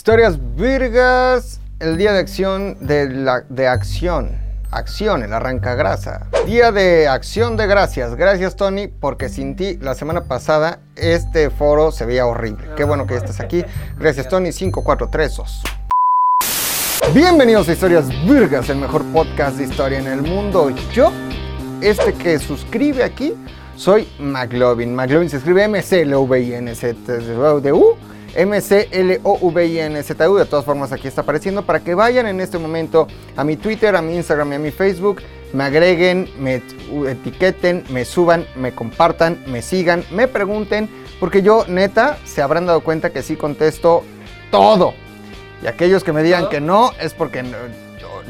Historias virgas, el día de acción de, la, de acción. Acción, el arrancagrasa. Día de acción de gracias. Gracias, Tony, porque sin ti la semana pasada este foro se veía horrible. Qué bueno que estás aquí. Gracias, Tony. 5432. Bienvenidos a Historias Virgas, el mejor podcast de historia en el mundo. Yo, este que suscribe aquí, soy McLovin. McLovin se escribe M-C-L-O-V-I-N-Z-D-U. M-C-L-O-V-I-N-Z-U. De todas formas, aquí está apareciendo para que vayan en este momento a mi Twitter, a mi Instagram y a mi Facebook. Me agreguen, me etiqueten, me suban, me compartan, me sigan, me pregunten. Porque yo, neta, se habrán dado cuenta que sí contesto todo. Y aquellos que me digan que no, es porque no,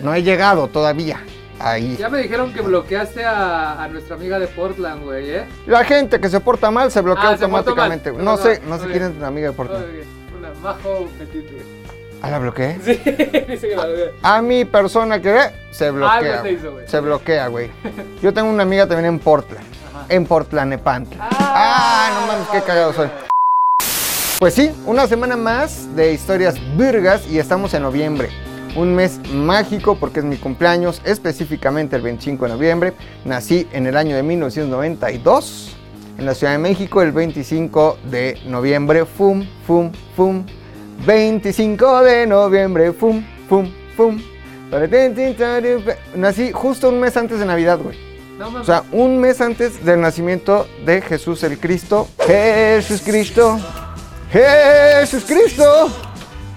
no he llegado todavía. Ahí. Ya me dijeron que bloqueaste a, a nuestra amiga de Portland, güey, ¿eh? La gente que se porta mal se bloquea Ah, se automáticamente. mal. No No, sé, no, sé quién es la amiga de Portland. Una majo petit, güey. ¿Ah, la bloqueé? Sí, dice que la bloqueé. A mi persona que ve, se bloquea. Te güey. hizo, güey. se bloquea, güey. Yo tengo una amiga también en Portland. Ajá. En Portlanepantla. Ah, Ah, no mames, qué cagado soy. Pues sí, una semana más de historias virgas y estamos en noviembre. Un mes mágico porque es mi cumpleaños, específicamente el 25 de noviembre. Nací en el año de 1992 en la Ciudad de México el 25 de noviembre. Fum, fum, fum. 25 de noviembre. Fum, fum, fum. Nací justo un mes antes de Navidad, güey. O sea, un mes antes del nacimiento de Jesús el Cristo. Jesús Cristo. Jesús Cristo.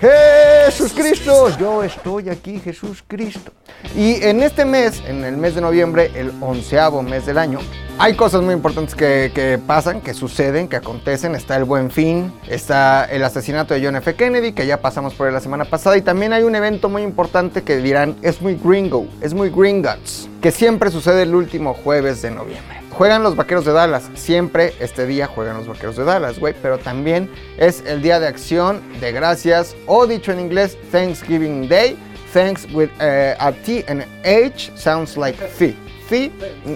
Jesús Cristo. Yo estoy aquí, Jesús Cristo. Y en este mes, en el mes de noviembre, el onceavo mes del año, hay cosas muy importantes que, que pasan, que suceden, que acontecen. Está el Buen Fin, está el asesinato de John F. Kennedy, que ya pasamos por él la semana pasada. Y también hay un evento muy importante que dirán es muy gringo, es muy gringotts, que siempre sucede el último jueves de noviembre. Juegan los vaqueros de Dallas, siempre este día juegan los vaqueros de Dallas, güey, pero también es el día de acción de gracias, o dicho en inglés, Thanksgiving Day. Thanks with uh, a T and H sounds like fee. Fee,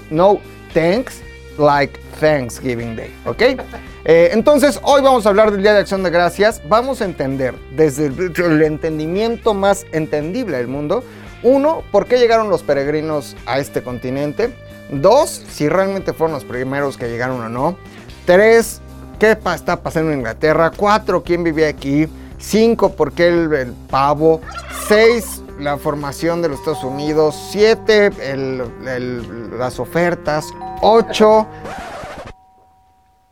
no thanks, like Thanksgiving Day, ¿ok? Eh, entonces, hoy vamos a hablar del Día de Acción de Gracias. Vamos a entender desde el entendimiento más entendible del mundo. Uno, ¿por qué llegaron los peregrinos a este continente? Dos, si realmente fueron los primeros que llegaron o no. Tres, ¿qué está pasando en Inglaterra? Cuatro, ¿quién vivía aquí? Cinco, ¿por qué el, el pavo? Seis, la formación de los Estados Unidos. Siete, el- el- las ofertas. Ocho,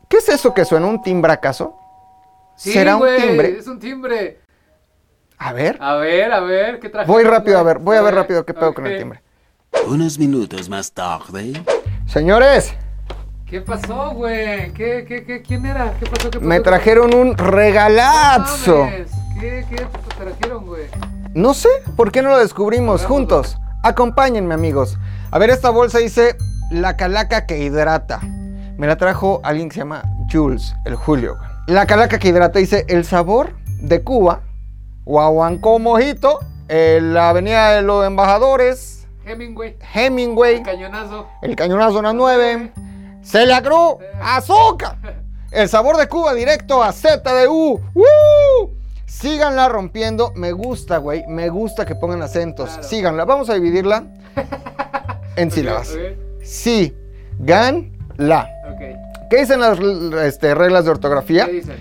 ¿qué es eso que suena? ¿Un timbre acaso? Sí, ¿Será un timbre? Es un timbre. A ver. A ver, a ver, ¿qué traje? Voy rápido a ver, voy a ver rápido qué pedo con el timbre. Unos minutos más tarde. Señores, ¿Qué pasó, güey? ¿Qué, qué, qué, quién era? ¿Qué pasó? ¿Qué pasó? me ¿Qué trajeron un regalazo. No ¿Qué, qué te trajeron, güey? No sé, ¿por qué no lo descubrimos juntos? Acompáñenme, amigos. A ver, esta bolsa dice la calaca que hidrata. Me la trajo alguien que se llama Jules, el Julio. La calaca que hidrata dice el sabor de Cuba, Guaguancó Mojito, en la avenida de los embajadores, Hemingway. Hemingway, El cañonazo. el cañonazo zona 9, Celia Cruz, azúcar. El sabor de Cuba directo a ZDU. ¡Woo! Síganla rompiendo. Me gusta, güey. Me gusta que pongan acentos. Claro. Síganla. Vamos a dividirla en sílabas. Sí, gan, la. ¿Qué dicen las este, reglas de ortografía? ¿Qué dicen?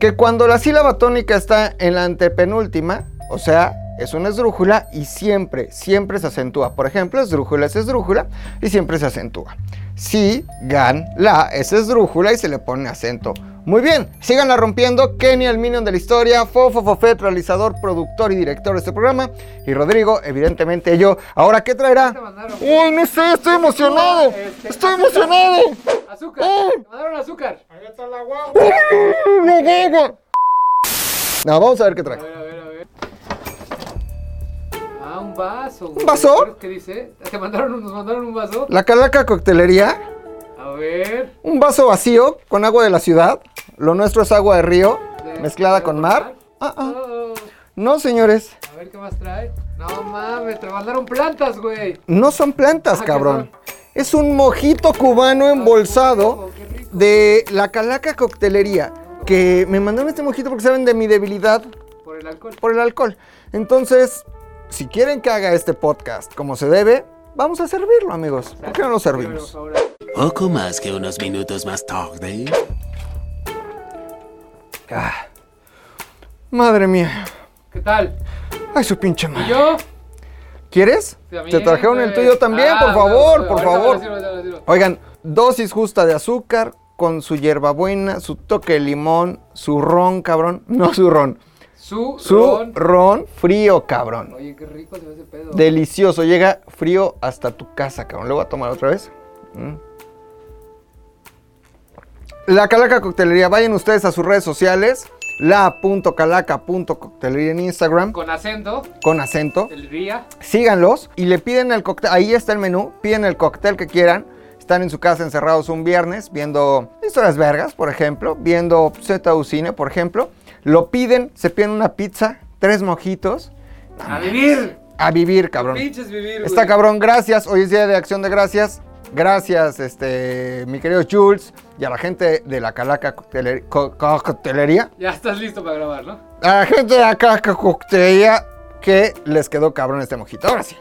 Que cuando la sílaba tónica está en la antepenúltima, o sea, es una esdrújula y siempre, siempre se acentúa. Por ejemplo, esdrújula es esdrújula y siempre se acentúa. Si, gan, la es esdrújula y se le pone acento. Muy bien, síganla rompiendo. Kenny, el minion de la historia, Fofo Fofet, realizador, productor y director de este programa. Y Rodrigo, evidentemente yo. Ahora, ¿qué traerá? Uy, no sé, estoy emocionado. Este, Estoy emocionado. Azúcar. Oh. Te mandaron azúcar. ¡La guagua! No, vamos a ver qué trae. A ver, a ver, a ver. Ah, un vaso. ¿Un vaso? ¿Qué dice? ¿Te mandaron, un- nos mandaron un vaso? La Calaca Coctelería, A ver. un vaso vacío con agua de la ciudad. Lo nuestro es agua de río, de- mezclada con mar. Ah, ah. Oh, No, señores, a ver qué más trae. No mames, te mandaron plantas, güey. no son plantas, Ah, ¿qué cabrón. Es un mojito cubano embolsado qué rico. de la Calaca Coctelería. Que me mandaron este mojito porque saben de mi debilidad Por el alcohol. por el alcohol. Entonces, si quieren que haga este podcast como se debe, vamos a servirlo, amigos. ¿Por qué no lo servimos? Poco más que unos minutos más tarde. Ah. Madre mía. ¿Qué tal? Ay, su pinche ¿Y madre. yo? ¿Quieres? También, Te trajeron el tuyo también, Ah, por bueno, favor, por favor. Oigan, dosis justa de azúcar con su hierbabuena, su toque de limón, su ron, cabrón. No su ron. Su, Su ron. ron frío, cabrón. Oye, qué rico se ve ese pedo. Delicioso, llega frío hasta tu casa, cabrón. Lo voy a tomar otra vez. Mm. La Calaca Coctelería, vayan ustedes a sus redes sociales, la.calaca.coctelería en Instagram, Con acento, con acento. el día. Síganlos y le piden el cóctel, ahí está el menú, piden el cóctel que quieran. Están en su casa encerrados un viernes viendo historias vergas, por ejemplo, viendo ZU Cine, por ejemplo. Lo piden, se piden una pizza, tres mojitos, A vivir. a vivir, cabrón. Pinches vivir, Está güey. cabrón, gracias. Hoy es día de acción de gracias. Gracias, este, mi querido Jules y a la gente de la Calaca Cocteler- Co- Co- Coctelería. Ya estás listo para grabar, ¿no? A la gente de la Calaca Coctelería que les quedó cabrón este mojito. Ahora sí.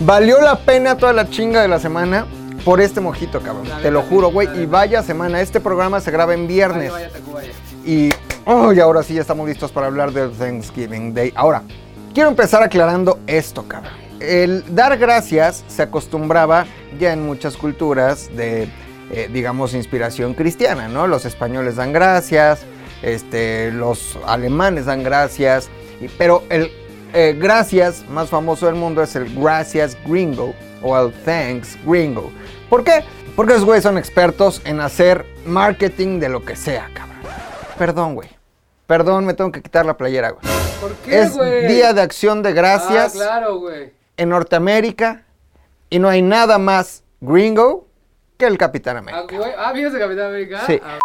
Valió la pena toda la chinga de la semana por este mojito, cabrón. Te lo juro, güey. Y vaya semana. Este programa se graba en viernes. Vaya, vaya. Y, oh, y ahora sí ya estamos listos para hablar del Thanksgiving Day. Ahora, quiero empezar aclarando esto, cabrón. El dar gracias se acostumbraba ya en muchas culturas de, eh, digamos, inspiración cristiana, ¿no? Los españoles dan gracias, este, los alemanes dan gracias, pero el eh, gracias más famoso del mundo es el gracias gringo o el thanks gringo. ¿Por qué? Porque esos güeyes son expertos en hacer marketing de lo que sea, cabrón. Perdón, güey. Perdón, me tengo que quitar la playera, güey. ¿Por qué, Es güey? Día de Acción de Gracias Ah, claro, güey. en Norteamérica y no hay nada más gringo que el Capitán América. Ah, güey. Ah, ¿vienes de Capitán América? Sí. Ah,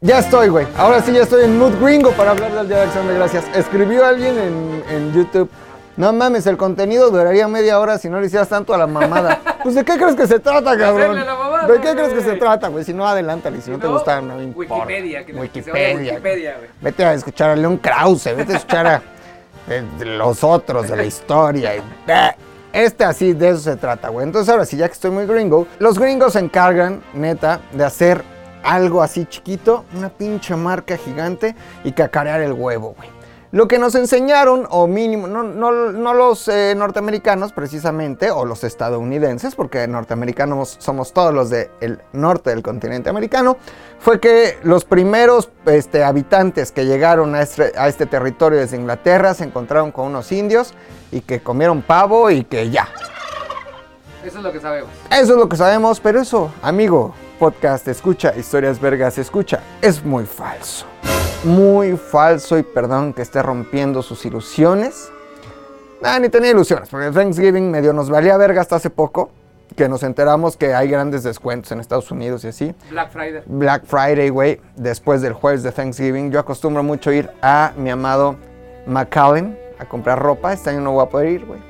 Ya estoy, güey. Ahora sí ya estoy en mood gringo para hablar del Día de Acción de Gracias. Escribió alguien en, en YouTube. No mames, el contenido duraría media hora si no le hicieras tanto a la mamada. Pues de qué crees que se trata, cabrón. hacerle la mamada, ¿De qué crees que se trata, güey? Si no, adelántale. Si no, te gusta, no me importa. Wikipedia, que, Wikipedia. Wikipedia, güey. Vete a escuchar a León Krause, vete a escuchar a los otros de la historia. Este así, de eso se trata, güey. Entonces ahora sí, ya que estoy muy gringo, los gringos se encargan, neta, de hacer algo así chiquito, una pinche marca gigante y cacarear el huevo, güey. Lo que nos enseñaron, o mínimo, no, no- no los eh, norteamericanos precisamente, o los estadounidenses, porque norteamericanos somos todos los del norte del continente americano, fue que los primeros este, habitantes que llegaron este, a este territorio desde Inglaterra se encontraron con unos indios y que comieron pavo y que ya. Eso es lo que sabemos. Eso es lo que sabemos, pero eso, amigo, podcast escucha, historias vergas escucha, es muy falso. Muy falso y perdón que esté rompiendo sus ilusiones. Nah, ni tenía ilusiones, porque Thanksgiving medio nos valía verga hasta hace poco, que nos enteramos que hay grandes descuentos en Estados Unidos y así. Black Friday. Black Friday, güey, después del jueves de Thanksgiving, yo acostumbro mucho ir a mi amado McAllen a comprar ropa. Este año no voy a poder ir, güey.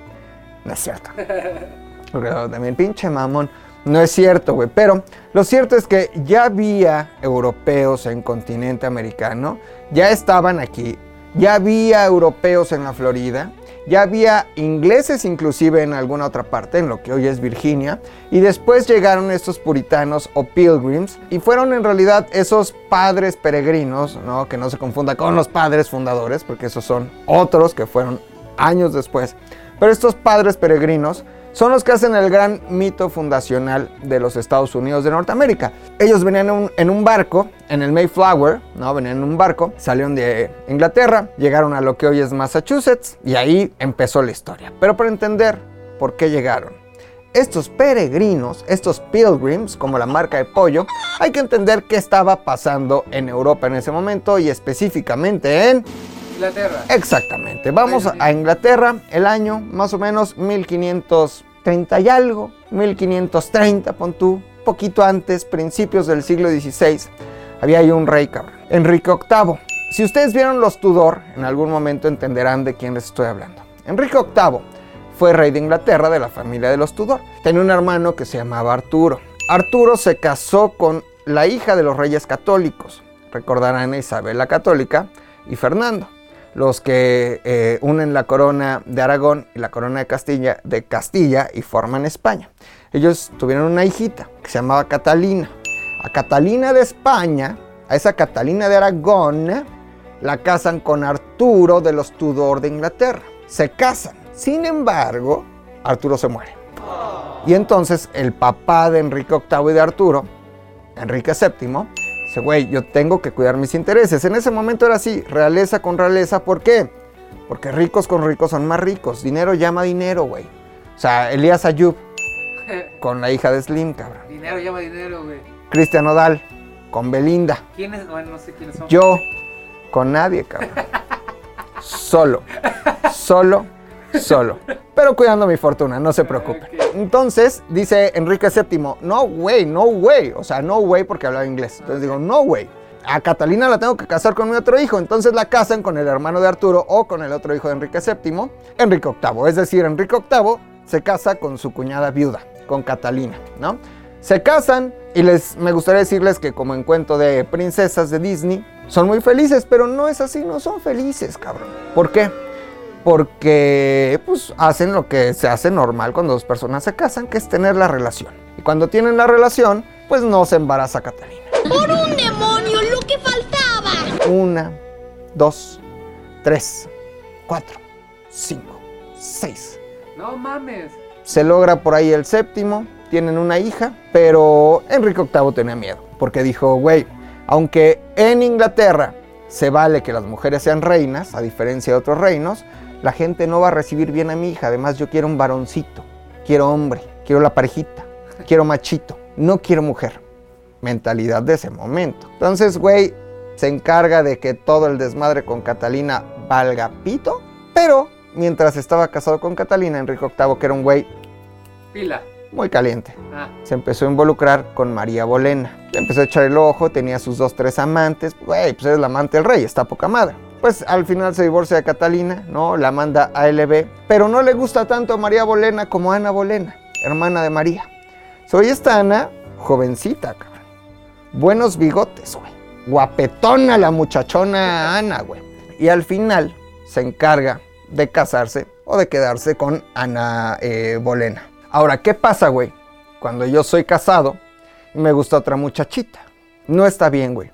No es cierto. También pinche mamón. No es cierto, güey. Pero lo cierto es que ya había europeos en continente americano. Ya estaban aquí. Ya había europeos en la Florida. Ya había ingleses inclusive en alguna otra parte, en lo que hoy es Virginia. Y después llegaron estos puritanos o pilgrims. Y fueron en realidad esos padres peregrinos, ¿no? Que no se confunda con los padres fundadores, porque esos son otros que fueron años después. Pero estos padres peregrinos son los que hacen el gran mito fundacional de los Estados Unidos de Norteamérica. Ellos venían en un, en un barco, en el Mayflower, ¿no? Venían en un barco, salieron de Inglaterra, llegaron a lo que hoy es Massachusetts y ahí empezó la historia. Pero para entender por qué llegaron, estos peregrinos, estos pilgrims, como la marca de pollo, hay que entender qué estaba pasando en Europa en ese momento y específicamente en Inglaterra. Exactamente. Vamos a Inglaterra, el año más o menos 1530 y algo, 1530, pon tú, poquito antes, principios del siglo XVI, había ahí un rey cabrón, Enrique VIII. Si ustedes vieron los Tudor, en algún momento entenderán de quién les estoy hablando. Enrique VIII fue rey de Inglaterra de la familia de los Tudor. Tenía un hermano que se llamaba Arturo. Arturo se casó con la hija de los reyes católicos. Recordarán a Isabel la católica y Fernando, los que eh, unen la corona de Aragón y la corona de Castilla, de Castilla y forman España. Ellos tuvieron una hijita que se llamaba Catalina. A Catalina de España, a esa Catalina de Aragón, la casan con Arturo de los Tudor de Inglaterra. Se casan. Sin embargo, Arturo se muere. Y entonces el papá de Enrique VIII y de Arturo, Enrique VII, dice, güey, yo tengo que cuidar mis intereses. En ese momento era así, realeza con realeza. ¿Por qué? Porque ricos con ricos son más ricos. Dinero llama dinero, güey. O sea, Elías Ayub con la hija de Slim, cabrón. dinero llama dinero, güey. Cristian Odal con Belinda. ¿Quiénes? Bueno, no sé quiénes son. Yo con nadie, cabrón. Solo. Solo. Solo. Pero cuidando mi fortuna, no se preocupe. Entonces dice Enrique VII, no way, no way. O sea, no way porque hablaba inglés. Entonces digo, no way. A Catalina la tengo que casar con mi otro hijo. Entonces la casan con el hermano de Arturo o con el otro hijo de Enrique VII, Enrique VIII. Es decir, Enrique VIII se casa con su cuñada viuda, con Catalina, ¿no? Se casan y les me gustaría decirles que como en cuento de princesas de Disney, son muy felices, pero no es así, no son felices, cabrón. ¿Por qué? Porque pues hacen lo que se hace normal cuando dos personas se casan, que es tener la relación. Y cuando tienen la relación, pues no se embaraza Catalina. ¡Por un demonio, lo que faltaba! Una, dos, tres, cuatro, cinco, seis. No mames. Se logra por ahí el séptimo, tienen una hija, pero Enrique VIII tenía miedo, porque dijo, güey, aunque en Inglaterra se vale que las mujeres sean reinas, a diferencia de otros reinos, la gente no va a recibir bien a mi hija. Además, yo quiero un varoncito, quiero hombre, quiero la parejita, quiero machito, no quiero mujer. Mentalidad de ese momento. Entonces, güey, se encarga de que todo el desmadre con Catalina valga pito, pero mientras estaba casado con Catalina, Enrique VIII, que era un güey Pila. muy caliente, Ah. se empezó a involucrar con María Bolena. Le empezó a echar el ojo, tenía sus dos, tres amantes. Güey, pues es la amante del rey, está poca madre. Pues al final se divorcia de Catalina, ¿no? La manda a LB. Pero no le gusta tanto a María Bolena como a Ana Bolena, hermana de María. Soy esta Ana, jovencita, cabrón. Buenos bigotes, güey. Guapetona la muchachona Ana, güey. Y al final se encarga de casarse o de quedarse con Ana eh, Bolena. Ahora, ¿qué pasa, güey? Cuando yo soy casado y me gusta otra muchachita. No está bien, güey.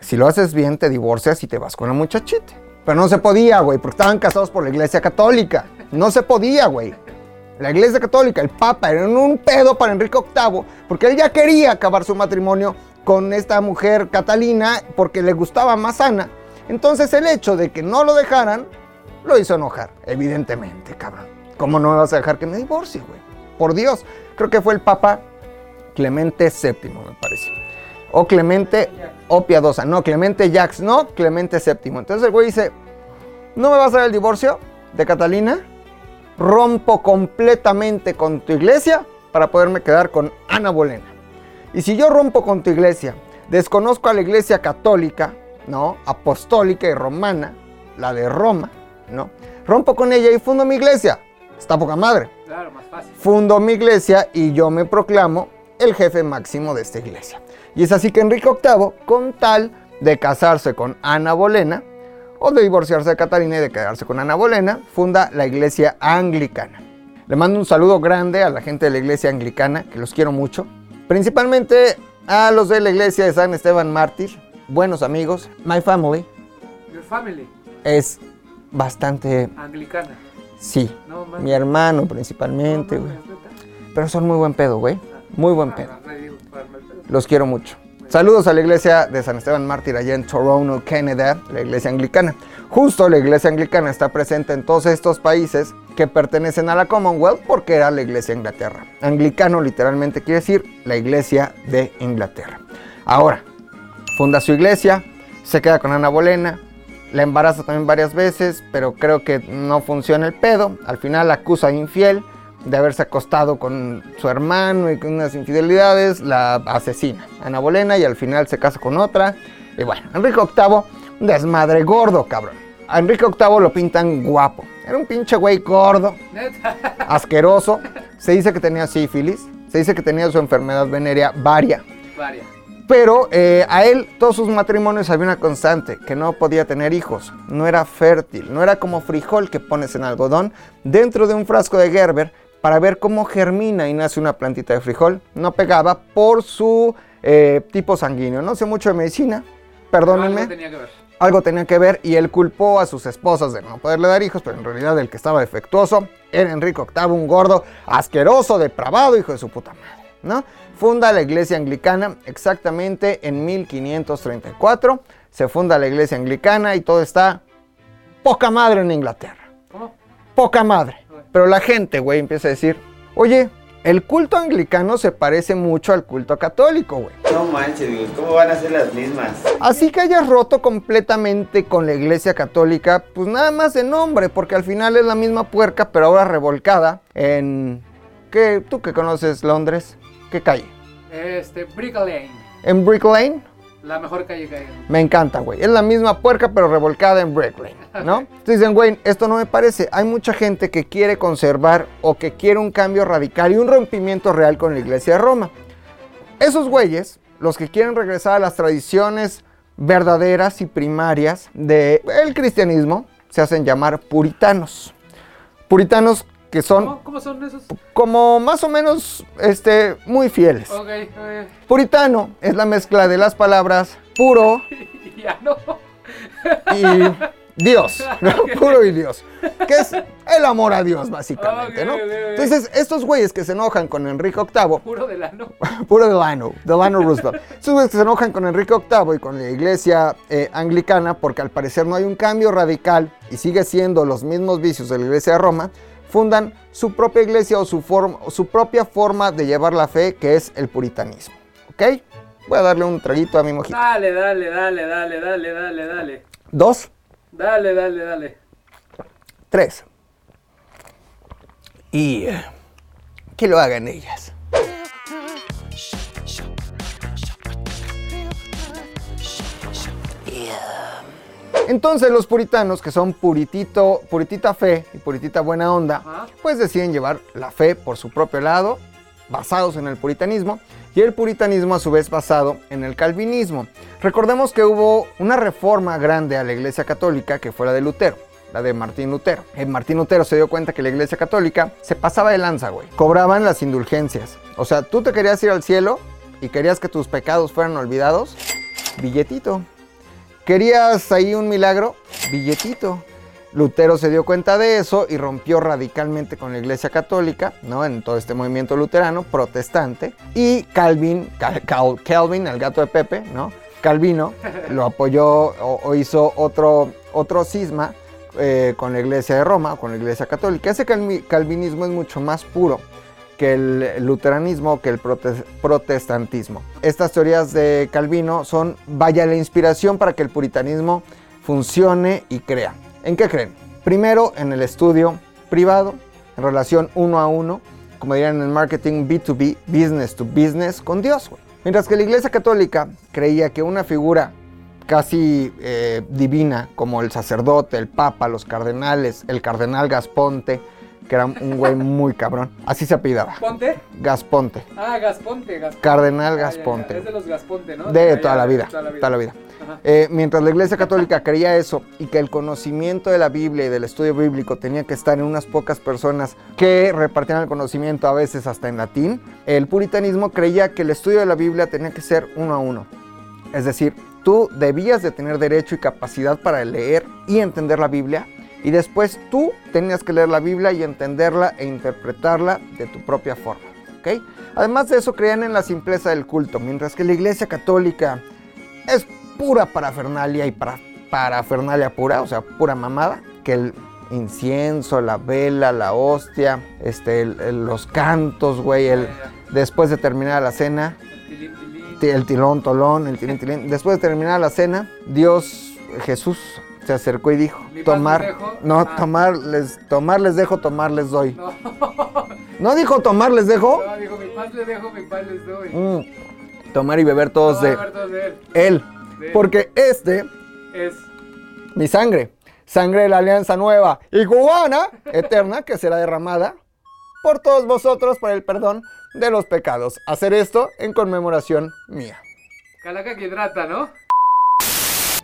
Si lo haces bien, te divorcias y te vas con la muchachita. Pero no se podía, güey, porque estaban casados por la iglesia católica. No se podía, güey. La iglesia católica, el papa, era un pedo para Enrique VIII, porque él ya quería acabar su matrimonio con esta mujer Catalina porque le gustaba más Ana. Entonces el hecho de que no lo dejaran, lo hizo enojar, evidentemente, cabrón. ¿Cómo no me vas a dejar que me divorcie, güey? Por Dios. Creo que fue el papa Clemente VII, me parece. O Clemente o Piadosa. No, Clemente Jax, no, Clemente VII. Entonces el güey dice, ¿no me vas a dar el divorcio de Catalina? Rompo completamente con tu iglesia para poderme quedar con Ana Bolena. Y si yo rompo con tu iglesia, desconozco a la iglesia católica, ¿no? Apostólica y romana, la de Roma, ¿no? Rompo con ella y fundo mi iglesia. Está poca madre Claro, más fácil. fundo mi iglesia y yo me proclamo el jefe máximo de esta iglesia. Y es así que Enrique VIII, con tal de casarse con Ana Bolena, o de divorciarse de Catalina y de quedarse con Ana Bolena, funda la iglesia anglicana. Le mando un saludo grande a la gente de la iglesia anglicana, que los quiero mucho. Principalmente a los de la iglesia de San Esteban Mártir, buenos amigos. My family Your family. es bastante, Anglicana. sí, No mi hermano principalmente, güey. Pero son muy buen pedo, güey. Muy buen Ah, pedo. Los quiero mucho. Saludos a la iglesia de San Esteban Mártir allá en Toronto, Canadá, la iglesia anglicana. Justo la iglesia anglicana está presente en todos estos países que pertenecen a la Commonwealth porque era la iglesia de Inglaterra. Anglicano literalmente quiere decir la iglesia de Inglaterra. Ahora, funda su iglesia, se queda con Ana Bolena, la embaraza también varias veces, pero creo que no funciona el pedo. Al final la acusa de infiel, de haberse acostado con su hermano y con unas infidelidades, la asesina. Ana Bolena y al final se casa con otra. Y bueno, Enrique VIII, un desmadre gordo, cabrón. A Enrique VIII lo pintan guapo. Era un pinche güey gordo, asqueroso. Se dice que tenía sífilis, se dice que tenía su enfermedad venérea varia. Varia. Pero eh, a él, todos sus matrimonios había una constante, que no podía tener hijos, no era fértil, no era como frijol que pones en algodón dentro de un frasco de Gerber para ver cómo germina y nace una plantita de frijol. No pegaba por su eh, tipo sanguíneo. No sé mucho de medicina, perdónenme. Algo tenía que ver. Algo tenía que ver y él culpó a sus esposas de no poderle dar hijos, pero en realidad el que estaba defectuoso era Enrique VIII, un gordo asqueroso, depravado, hijo de su puta madre, ¿no? Funda la iglesia anglicana exactamente en 1534. Se funda la iglesia anglicana y todo está poca madre en Inglaterra. ¿Cómo? Poca madre. Pero la gente, güey, empieza a decir, oye, el culto anglicano se parece mucho al culto católico, güey. No manches, güey, ¿cómo van a ser las mismas? Así que hayas roto completamente con la iglesia católica, pues nada más de nombre, porque al final es la misma puerca, pero ahora revolcada en... ¿Qué? ¿Tú que conoces Londres? ¿Qué calle? Este, Brick Lane. ¿En Brick Lane? La mejor calle que hay. Me encanta, güey. Es la misma puerca, pero revolcada en Brick Lane, ¿no? Entonces dicen, güey, esto no me parece. Hay mucha gente que quiere conservar o que quiere un cambio radical y un rompimiento real con la iglesia de Roma. Esos güeyes, los que quieren regresar a las tradiciones verdaderas y primarias del cristianismo, se hacen llamar puritanos. Puritanos que son ¿Cómo, ¿Cómo son esos? como más o menos este, muy fieles. Puritano es la mezcla de las palabras puro ya no. y Dios, ¿no? puro y Dios, que es el amor a Dios básicamente, ¿no? Ok, ok, ok. Entonces, estos güeyes que se enojan con Enrique VIII, Puro de lano. puro Delano, Delano Roosevelt, estos güeyes que se enojan con Enrique VIII y con la iglesia eh, anglicana, porque al parecer no hay un cambio radical y sigue siendo los mismos vicios de la iglesia de Roma, fundan su propia iglesia o su, forma, o su propia forma de llevar la fe, que es el puritanismo, ¿ok? Voy a darle un traguito a mi mojito. Dale, dale, dale, dale, dale, dale, dale. Dos, Dale, dale, dale. tres. Y eh, que lo hagan ellas. Entonces los puritanos, que son puritito, puritita fe y puritita buena onda, pues deciden llevar la fe por su propio lado, basados en el puritanismo, y el puritanismo a su vez basado en el calvinismo. Recordemos que hubo una reforma grande a la Iglesia Católica que fue la de Lutero. La de Martín Lutero. Eh, Martín Lutero se dio cuenta que la iglesia católica se pasaba de lanza, güey. Cobraban las indulgencias. O sea, tú te querías ir al cielo y querías que tus pecados fueran olvidados. Billetito. ¿Querías ahí un milagro? Billetito. Lutero se dio cuenta de eso y rompió radicalmente con la Iglesia Católica, ¿no? En todo este movimiento luterano, protestante. Y Calvin, Cal- Cal- Calvin, el gato de Pepe, ¿no? Calvino lo apoyó o, o hizo otro, otro cisma eh, con la Iglesia de Roma, con la Iglesia Católica. Ese calmi- calvinismo es mucho más puro que el luteranismo, que el prote- protestantismo. Estas teorías de Calvino son, vaya, la inspiración para que el puritanismo funcione y crea. ¿En qué creen? Primero, en el estudio privado, en relación uno a uno, como dirían en el marketing B2B, business to business, con Dios. Mientras que la Iglesia Católica creía que una figura casi eh, divina, como el sacerdote, el papa, los cardenales, el cardenal Gasponte, que era un güey muy cabrón, así se apellidaba, ¿Ponte? Gasponte. Ah, Gasponte, Gasponte. Cardenal Ah, ya, ya, Gasponte. Es de los Gasponte, ¿no? De Ya, toda la vida, Toda la vida. toda la vida. Ajá. Eh, mientras la Iglesia Católica creía eso y que el conocimiento de la Biblia y del estudio bíblico tenía que estar en unas pocas personas que repartían el conocimiento a veces hasta en latín, el puritanismo creía que el estudio de la Biblia tenía que ser uno a uno. Es decir, tú debías de tener derecho y capacidad para leer y entender la Biblia y después tú tenías que leer la Biblia y entenderla e interpretarla de tu propia forma. Además de eso creían en la simpleza del culto, mientras que la Iglesia Católica es pura parafernalia y para, parafernalia pura, o sea, pura mamada, que el incienso, la vela, la hostia, este, el- el- los cantos, güey, el, después de terminar la cena, el tilón, tolón, el tilín, tilín. Después de terminar la cena, Dios, Jesús, se acercó y dijo, tomar, les dejo". no, Ah. tomar les, tomar les dejo, tomar les doy. No, ¿No dijo tomar les dejo? no, dijo, mi paz les dejo, mi paz les doy. Mm, tomar y beber todos No, de él. él. De él. Porque este, Es mi sangre, sangre de la alianza nueva y cubana, eterna, que será derramada por todos vosotros para el perdón de los pecados. Hacer esto en conmemoración mía. Calaca que hidrata, ¿no?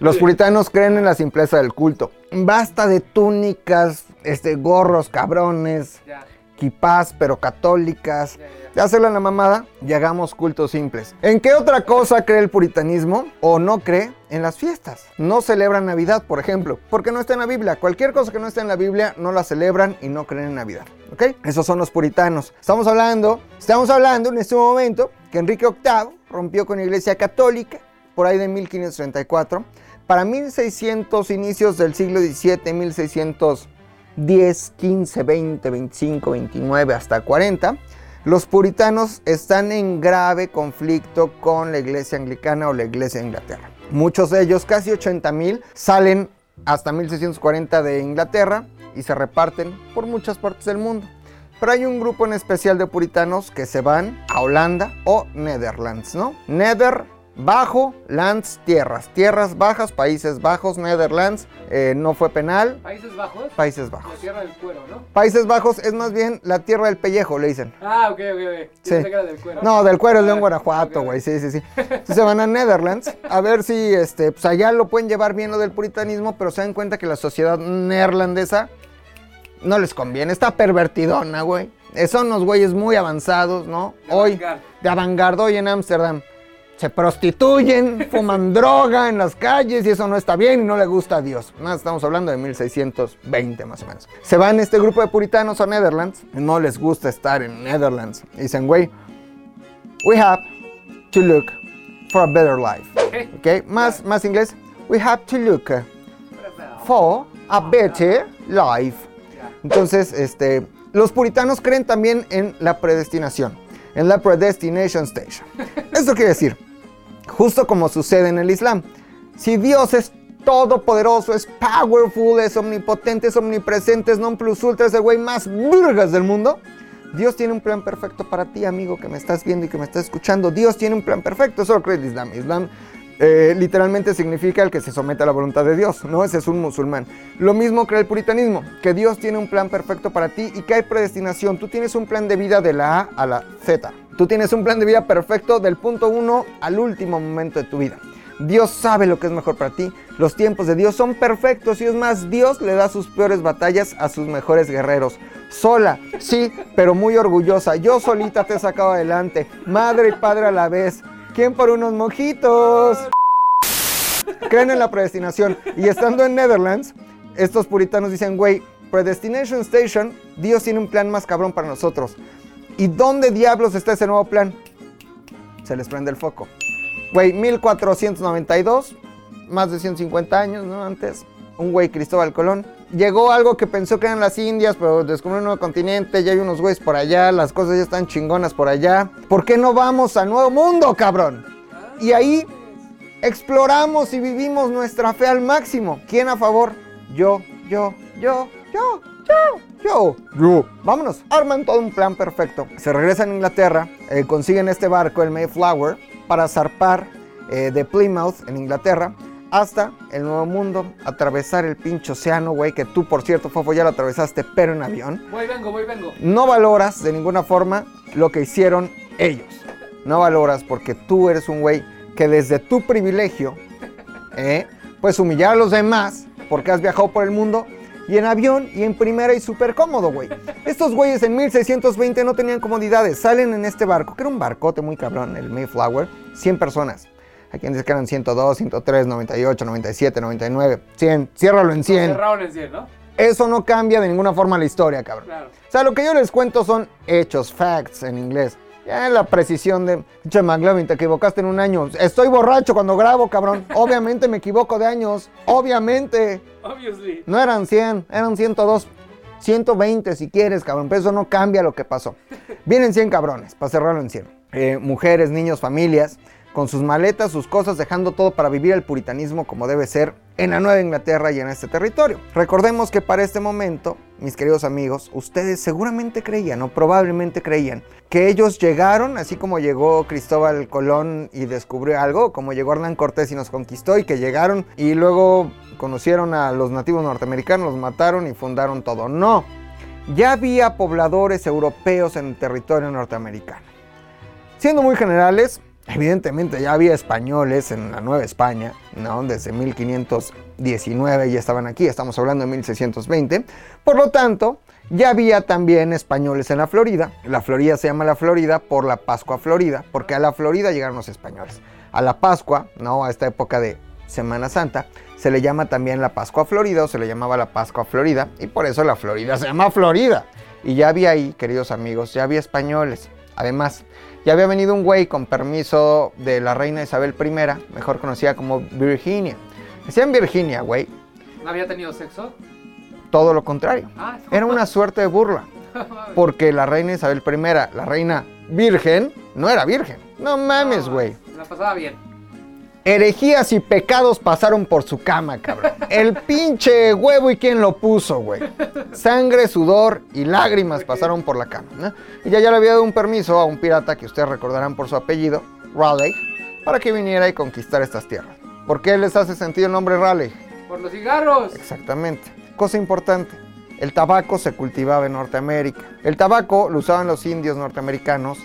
Los puritanos creen en la simpleza del culto. Basta de túnicas, este, gorros cabrones, Ya. kipás pero católicas. Ya, ya, De hacerle la mamada y hagamos cultos simples. ¿En qué otra cosa cree el puritanismo o no cree? En las fiestas. No celebran Navidad, por ejemplo, porque no está en la Biblia. Cualquier cosa que no esté en la Biblia no la celebran y no creen en Navidad. ¿Ok? Esos son los puritanos. Estamos hablando, estamos hablando en este momento que Enrique VIII rompió con la Iglesia Católica por ahí de 1534. Para 1600, inicios del siglo XVII, 1610, 15, 20, 25, 29 hasta 40, los puritanos están en grave conflicto con la iglesia anglicana o la iglesia de Inglaterra. Muchos de ellos, casi 80 mil, salen hasta 1640 de Inglaterra y se reparten por muchas partes del mundo. Pero hay un grupo en especial de puritanos que se van a Holanda o Netherlands, ¿no? Nether, bajo, lands, tierras. Tierras bajas, Países Bajos, Netherlands, eh, no fue penal, Países Bajos. Países La Bajos. tierra del cuero, ¿no? Países Bajos es más bien la tierra del pellejo, le dicen. Ah, ok, ok, ok. Sí. Era del cuero. No, del cuero es León, Ah, Guanajuato, güey. Sí, sí, sí. Entonces se van a Netherlands a ver si este, pues allá lo pueden llevar bien lo del puritanismo, pero se dan cuenta que la sociedad neerlandesa no les conviene. Está pervertidona, güey. Eh, Son unos güeyes muy avanzados, ¿no? De Hoy, de avant hoy en Ámsterdam. Se prostituyen, fuman droga en las calles y eso no está bien y no le gusta a Dios. No, estamos hablando de 1620 más o menos. Se van este grupo de puritanos a Netherlands. y No les gusta estar en Netherlands. Y dicen, güey, we have to look for a better life. ¿Ok? Más, más inglés. We have to look for a better life. Entonces, este, los puritanos creen también en la predestinación, en la predestination station. Esto quiere decir, justo como sucede en el Islam, si Dios es todopoderoso, es powerful, es omnipotente, es omnipresente, es non plus ultra, es el güey más burgas del mundo, Dios tiene un plan perfecto para ti, amigo, que me estás viendo y que me estás escuchando. Dios tiene un plan perfecto. Eso cree el Islam. Islam eh, literalmente significa el que se somete a la voluntad de Dios, ¿no? Ese es un musulmán. Lo mismo cree el puritanismo, que Dios tiene un plan perfecto para ti y que hay predestinación. Tú tienes un plan de vida de la A a la Z. Tú tienes un plan de vida perfecto del punto 1 al último momento de tu vida. Dios sabe lo que es mejor para ti. Los tiempos de Dios son perfectos y es más, Dios le da sus peores batallas a sus mejores guerreros. Sola, sí, pero muy orgullosa. Yo solita te he sacado adelante. Madre y padre a la vez. ¿Quién por unos mojitos? Creen en la predestinación. Y estando en Netherlands, estos puritanos dicen, güey, Predestination Station, Dios tiene un plan más cabrón para nosotros. ¿Y dónde diablos está ese nuevo plan? Se les prende el foco. Güey, 1492, más de 150 años, ¿no? Antes, un güey, Cristóbal Colón, llegó algo que pensó que eran las Indias, pero descubrió un nuevo continente, ya hay unos güeyes por allá, las cosas ya están chingonas por allá. ¿Por qué no vamos al nuevo mundo, cabrón? Y ahí exploramos y vivimos nuestra fe al máximo. ¿Quién a favor? Yo, yo, yo, yo, yo, yo, yo. Vámonos. Arman todo un plan perfecto. Se regresan a Inglaterra, eh, consiguen este barco, el Mayflower, para zarpar eh, de Plymouth, en Inglaterra, hasta el Nuevo Mundo, atravesar el pinche océano, güey, que tú, por cierto, Fofo, ya lo atravesaste, pero en avión Voy, vengo, voy, vengo. no valoras de ninguna forma lo que hicieron ellos. No valoras porque tú eres un güey que desde tu privilegio ¿eh? puedes humillar a los demás porque has viajado por el mundo y en avión y en primera y súper cómodo, güey. Estos güeyes en 1620 no tenían comodidades. Salen en este barco, que era un barcote muy cabrón, el Mayflower, 100 personas. Hay quien dice que eran 102, 103, 98, 97, 99, 100. Ciérralo en 100. Cerraron en 100, ¿no? Eso no cambia de ninguna forma la historia, cabrón. Claro. O sea, lo que yo les cuento son hechos, facts en inglés. Ya la precisión de, che, McLovin, te equivocaste en un año. Estoy borracho cuando grabo, cabrón. Obviamente me equivoco de años. Obviamente. Obviously. No eran 100, eran 102. 120 si quieres, cabrón. Pero eso no cambia lo que pasó. Vienen 100 cabrones, para cerrarlo en 100. Eh, mujeres, niños, familias, con sus maletas, sus cosas, dejando todo para vivir el puritanismo como debe ser en la Nueva Inglaterra y en este territorio. Recordemos que para este momento, mis queridos amigos, ustedes seguramente creían o probablemente creían que ellos llegaron, así como llegó Cristóbal Colón y descubrió algo, como llegó Hernán Cortés y nos conquistó y que llegaron y luego conocieron a los nativos norteamericanos, los mataron y fundaron todo. No, ya había pobladores europeos en el territorio norteamericano. Siendo muy generales, Evidentemente ya había españoles en la Nueva España, ¿no? Desde 1519 ya estaban aquí, estamos hablando de 1620. Por lo tanto, ya había también españoles en la Florida. La Florida se llama la Florida por la Pascua Florida, porque a la Florida llegaron los españoles. A la Pascua, ¿no? A esta época de Semana Santa, se le llama también la Pascua Florida o se le llamaba la Pascua Florida y por eso la Florida se llama Florida. Y ya había ahí, queridos amigos, ya había españoles. Además, ya había venido un güey con permiso de la reina Isabel I, mejor conocida como Virginia. Decían Virginia, güey, ¿No había tenido sexo? todo lo contrario. Ah, Era una suerte de burla, porque la reina Isabel I, la reina virgen, no era virgen. No mames, güey. La pasaba bien. Herejías y pecados pasaron por su cama, cabrón. El pinche huevo y quién lo puso, güey. Sangre, sudor y lágrimas pasaron por la cama. ¿no? Y ya, ya le había dado un permiso a un pirata que ustedes recordarán por su apellido, Raleigh, para que viniera y conquistar estas tierras. ¿Por qué les hace sentido el nombre Raleigh? Por los cigarros. Exactamente. Cosa importante. El tabaco se cultivaba en Norteamérica. El tabaco lo usaban los indios norteamericanos,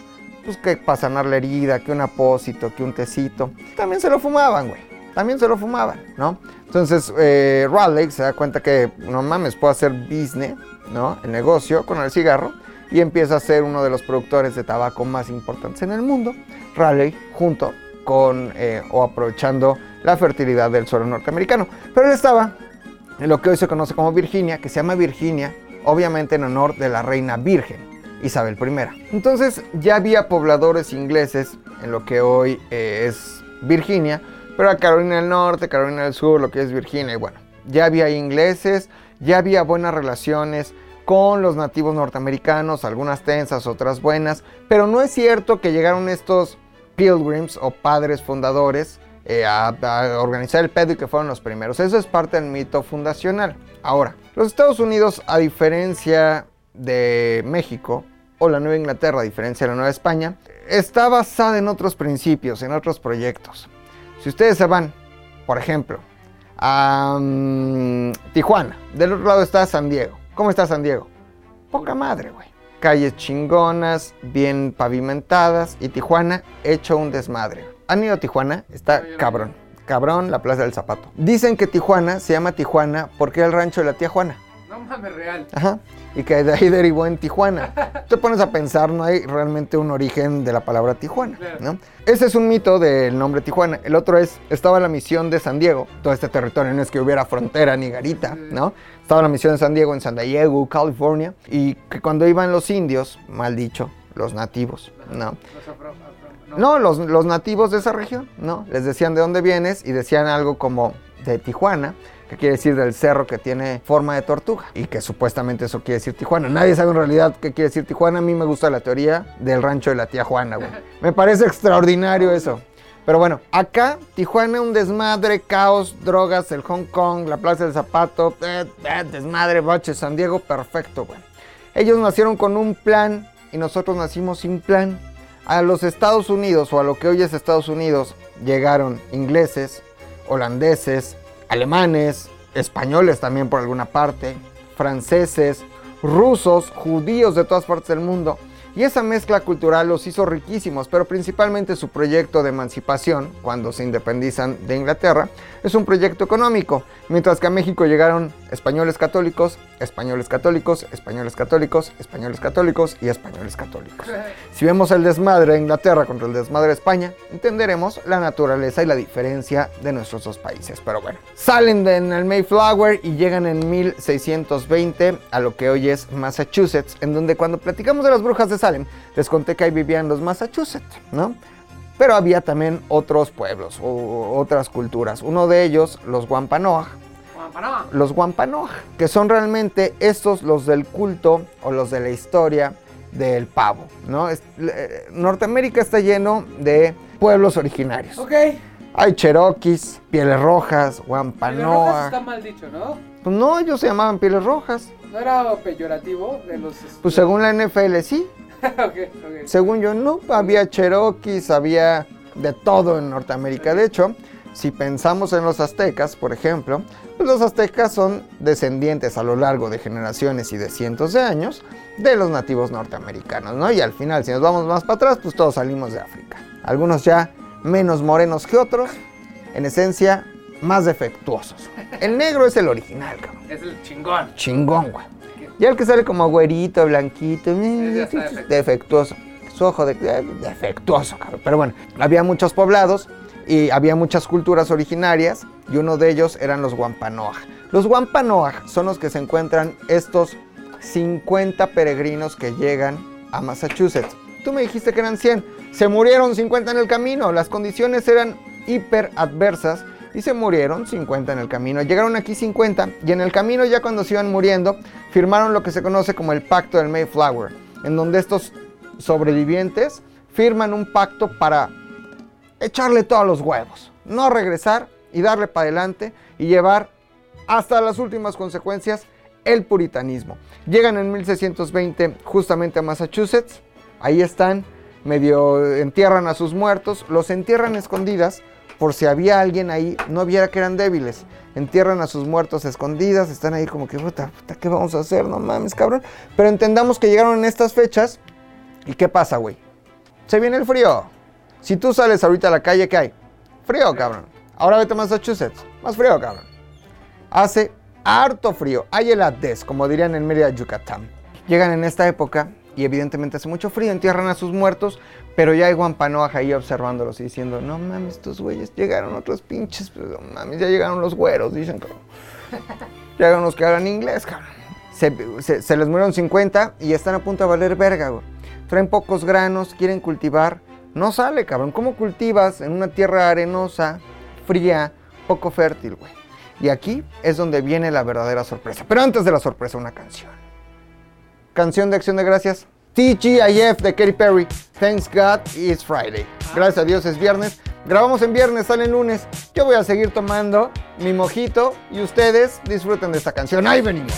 pues que para sanar la herida, que un apósito, que un tecito. También se lo fumaban, güey. También se lo fumaban, ¿no? Entonces, eh, Raleigh se da cuenta que, no mames, puedo hacer business, ¿no? El negocio con el cigarro. Y empieza a ser uno de los productores de tabaco más importantes en el mundo. Raleigh, junto con, eh, o aprovechando la fertilidad del suelo norteamericano. Pero él estaba en lo que hoy se conoce como Virginia, que se llama Virginia, obviamente en honor de la reina virgen, Isabel I. Entonces ya había pobladores ingleses en lo que hoy eh, es Virginia, pero a Carolina del Norte, Carolina del Sur, lo que es Virginia, y bueno, ya había ingleses, ya había buenas relaciones con los nativos norteamericanos, algunas tensas, otras buenas, pero no es cierto que llegaron estos pilgrims o padres fundadores eh, a, a organizar el pedo y que fueron los primeros. Eso es parte del mito fundacional. Ahora, los Estados Unidos, a diferencia de México o la Nueva Inglaterra, a diferencia de la Nueva España, está basada en otros principios, en otros proyectos. Si ustedes se van, por ejemplo, a mm, Tijuana, del otro lado está San Diego. ¿Cómo está San Diego? Poca madre, güey. Calles chingonas, bien pavimentadas y Tijuana hecho un desmadre. ¿Han ido a Tijuana? Está cabrón. Cabrón la Plaza del Zapato. Dicen que Tijuana se llama Tijuana porque era el rancho de la tía Juana. No mames, real. Ajá. Y que de ahí derivó en Tijuana. Te pones a pensar, no hay realmente un origen de la palabra Tijuana, Claro. ¿no? Ese es un mito del nombre Tijuana. El otro es, estaba la misión de San Diego. Todo este territorio no es que hubiera frontera ni garita, ¿no? Estaba la misión de San Diego en San Diego, California. Y que cuando iban los indios, mal dicho, los nativos, ¿no? No, los, los nativos de esa región, ¿no? Les decían de dónde vienes y decían algo como de Tijuana, que quiere decir del cerro que tiene forma de tortuga y que supuestamente eso quiere decir Tijuana. Nadie sabe en realidad qué quiere decir Tijuana. A mí me gusta la teoría del rancho de la tía Juana, güey. Me parece extraordinario eso. Pero bueno, acá Tijuana un desmadre, caos, drogas, el Hong Kong, la Plaza del Zapato, eh, eh, desmadre, baches, San Diego, perfecto, güey. Ellos nacieron con un plan y nosotros nacimos sin plan. A los Estados Unidos o a lo que hoy es Estados Unidos llegaron ingleses, holandeses, alemanes, españoles también por alguna parte, franceses, rusos, judíos de todas partes del mundo. Y esa mezcla cultural los hizo riquísimos, pero principalmente su proyecto de emancipación, cuando se independizan de Inglaterra, es un proyecto económico. Mientras que a México llegaron españoles católicos, españoles católicos, españoles católicos, españoles católicos y españoles católicos. Si vemos el desmadre de Inglaterra contra el desmadre de España, entenderemos la naturaleza y la diferencia de nuestros dos países. Pero bueno, salen en el Mayflower y llegan en 1620 a lo que hoy es Massachusetts, en donde cuando platicamos de las brujas Salem, les conté que ahí vivían los Massachusetts, ¿no? Pero había también otros pueblos o otras culturas. Uno de ellos, los Wampanoag, Guampanoa. los Wampanoag, que son realmente estos los del culto o los de la historia del pavo, ¿no? Es- eh, Norteamérica está lleno de pueblos originarios. Ok. Hay Cherokees, Pieles Rojas, Pero Rojas Wampanoag. está mal dicho, ¿no? Pues no, ellos se llamaban Pieles Rojas. ¿No era peyorativo de los... Pues según la NFL sí, según yo no, había Cherokees, había de todo en Norteamérica. De hecho, si pensamos en los aztecas, por ejemplo, pues los aztecas son descendientes a lo largo de generaciones y de cientos de años de los nativos norteamericanos, ¿no? Y al final, si nos vamos más para atrás, pues todos salimos de África. algunos ya menos morenos que otros, en esencia más defectuosos. El negro es el original, cabrón. Es el chingón. Chingón, güey. Ya el que sale como güerito, blanquito, eh, defectuoso. Su ojo de, eh, defectuoso, cabrón. Pero bueno, había muchos poblados y había muchas culturas originarias y uno de ellos eran los Wampanoag. Los Wampanoag son los que se encuentran estos 50 peregrinos que llegan a Massachusetts. Tú me dijiste que eran 100. Se murieron 50 en el camino. Las condiciones eran hiper adversas y se murieron 50 en el camino. Llegaron aquí 50 y en el camino ya cuando se iban muriendo firmaron lo que se conoce como el pacto del Mayflower, en donde estos sobrevivientes firman un pacto para echarle todos los huevos, no regresar y darle para adelante y llevar hasta las últimas consecuencias el puritanismo. Llegan en 1620 justamente a Massachusetts, ahí están, medio entierran a sus muertos, los entierran escondidas por si había alguien ahí, no viera que eran débiles. Entierran a sus muertos escondidas, están ahí como que, puta, puta, ¿qué vamos a hacer? No mames, cabrón. Pero entendamos que llegaron en estas fechas ¿Y qué pasa, güey? Se viene el frío. Si tú sales ahorita a la calle, ¿qué hay? Frío, cabrón. Ahora vete a Massachusetts. Más frío, cabrón. Hace harto frío. Hay heladez, como dirían en Mérida, Yucatán. Llegan en esta época y evidentemente hace mucho frío. Entierran a sus muertos, pero ya hay Guampanoag ahí observándolos y diciendo, no mames, estos güeyes llegaron otros pinches. pues, No mames, ya llegaron los güeros, dicen, cabrón. Llegaron los que hablan inglés, cabrón. Se, se- se les murieron 50 y están a punto de valer verga, güey. Traen pocos granos, quieren cultivar. No sale, cabrón. ¿Cómo cultivas en una tierra arenosa, fría, poco fértil, güey? Y aquí es donde viene la verdadera sorpresa. Pero antes de la sorpresa, una canción. Canción de acción de gracias. TGIF de Katy Perry. Thanks God it's Friday. Gracias a Dios es viernes. Grabamos en viernes, sale lunes. Yo voy a seguir tomando mi mojito y ustedes disfruten de esta canción. Ahí venimos.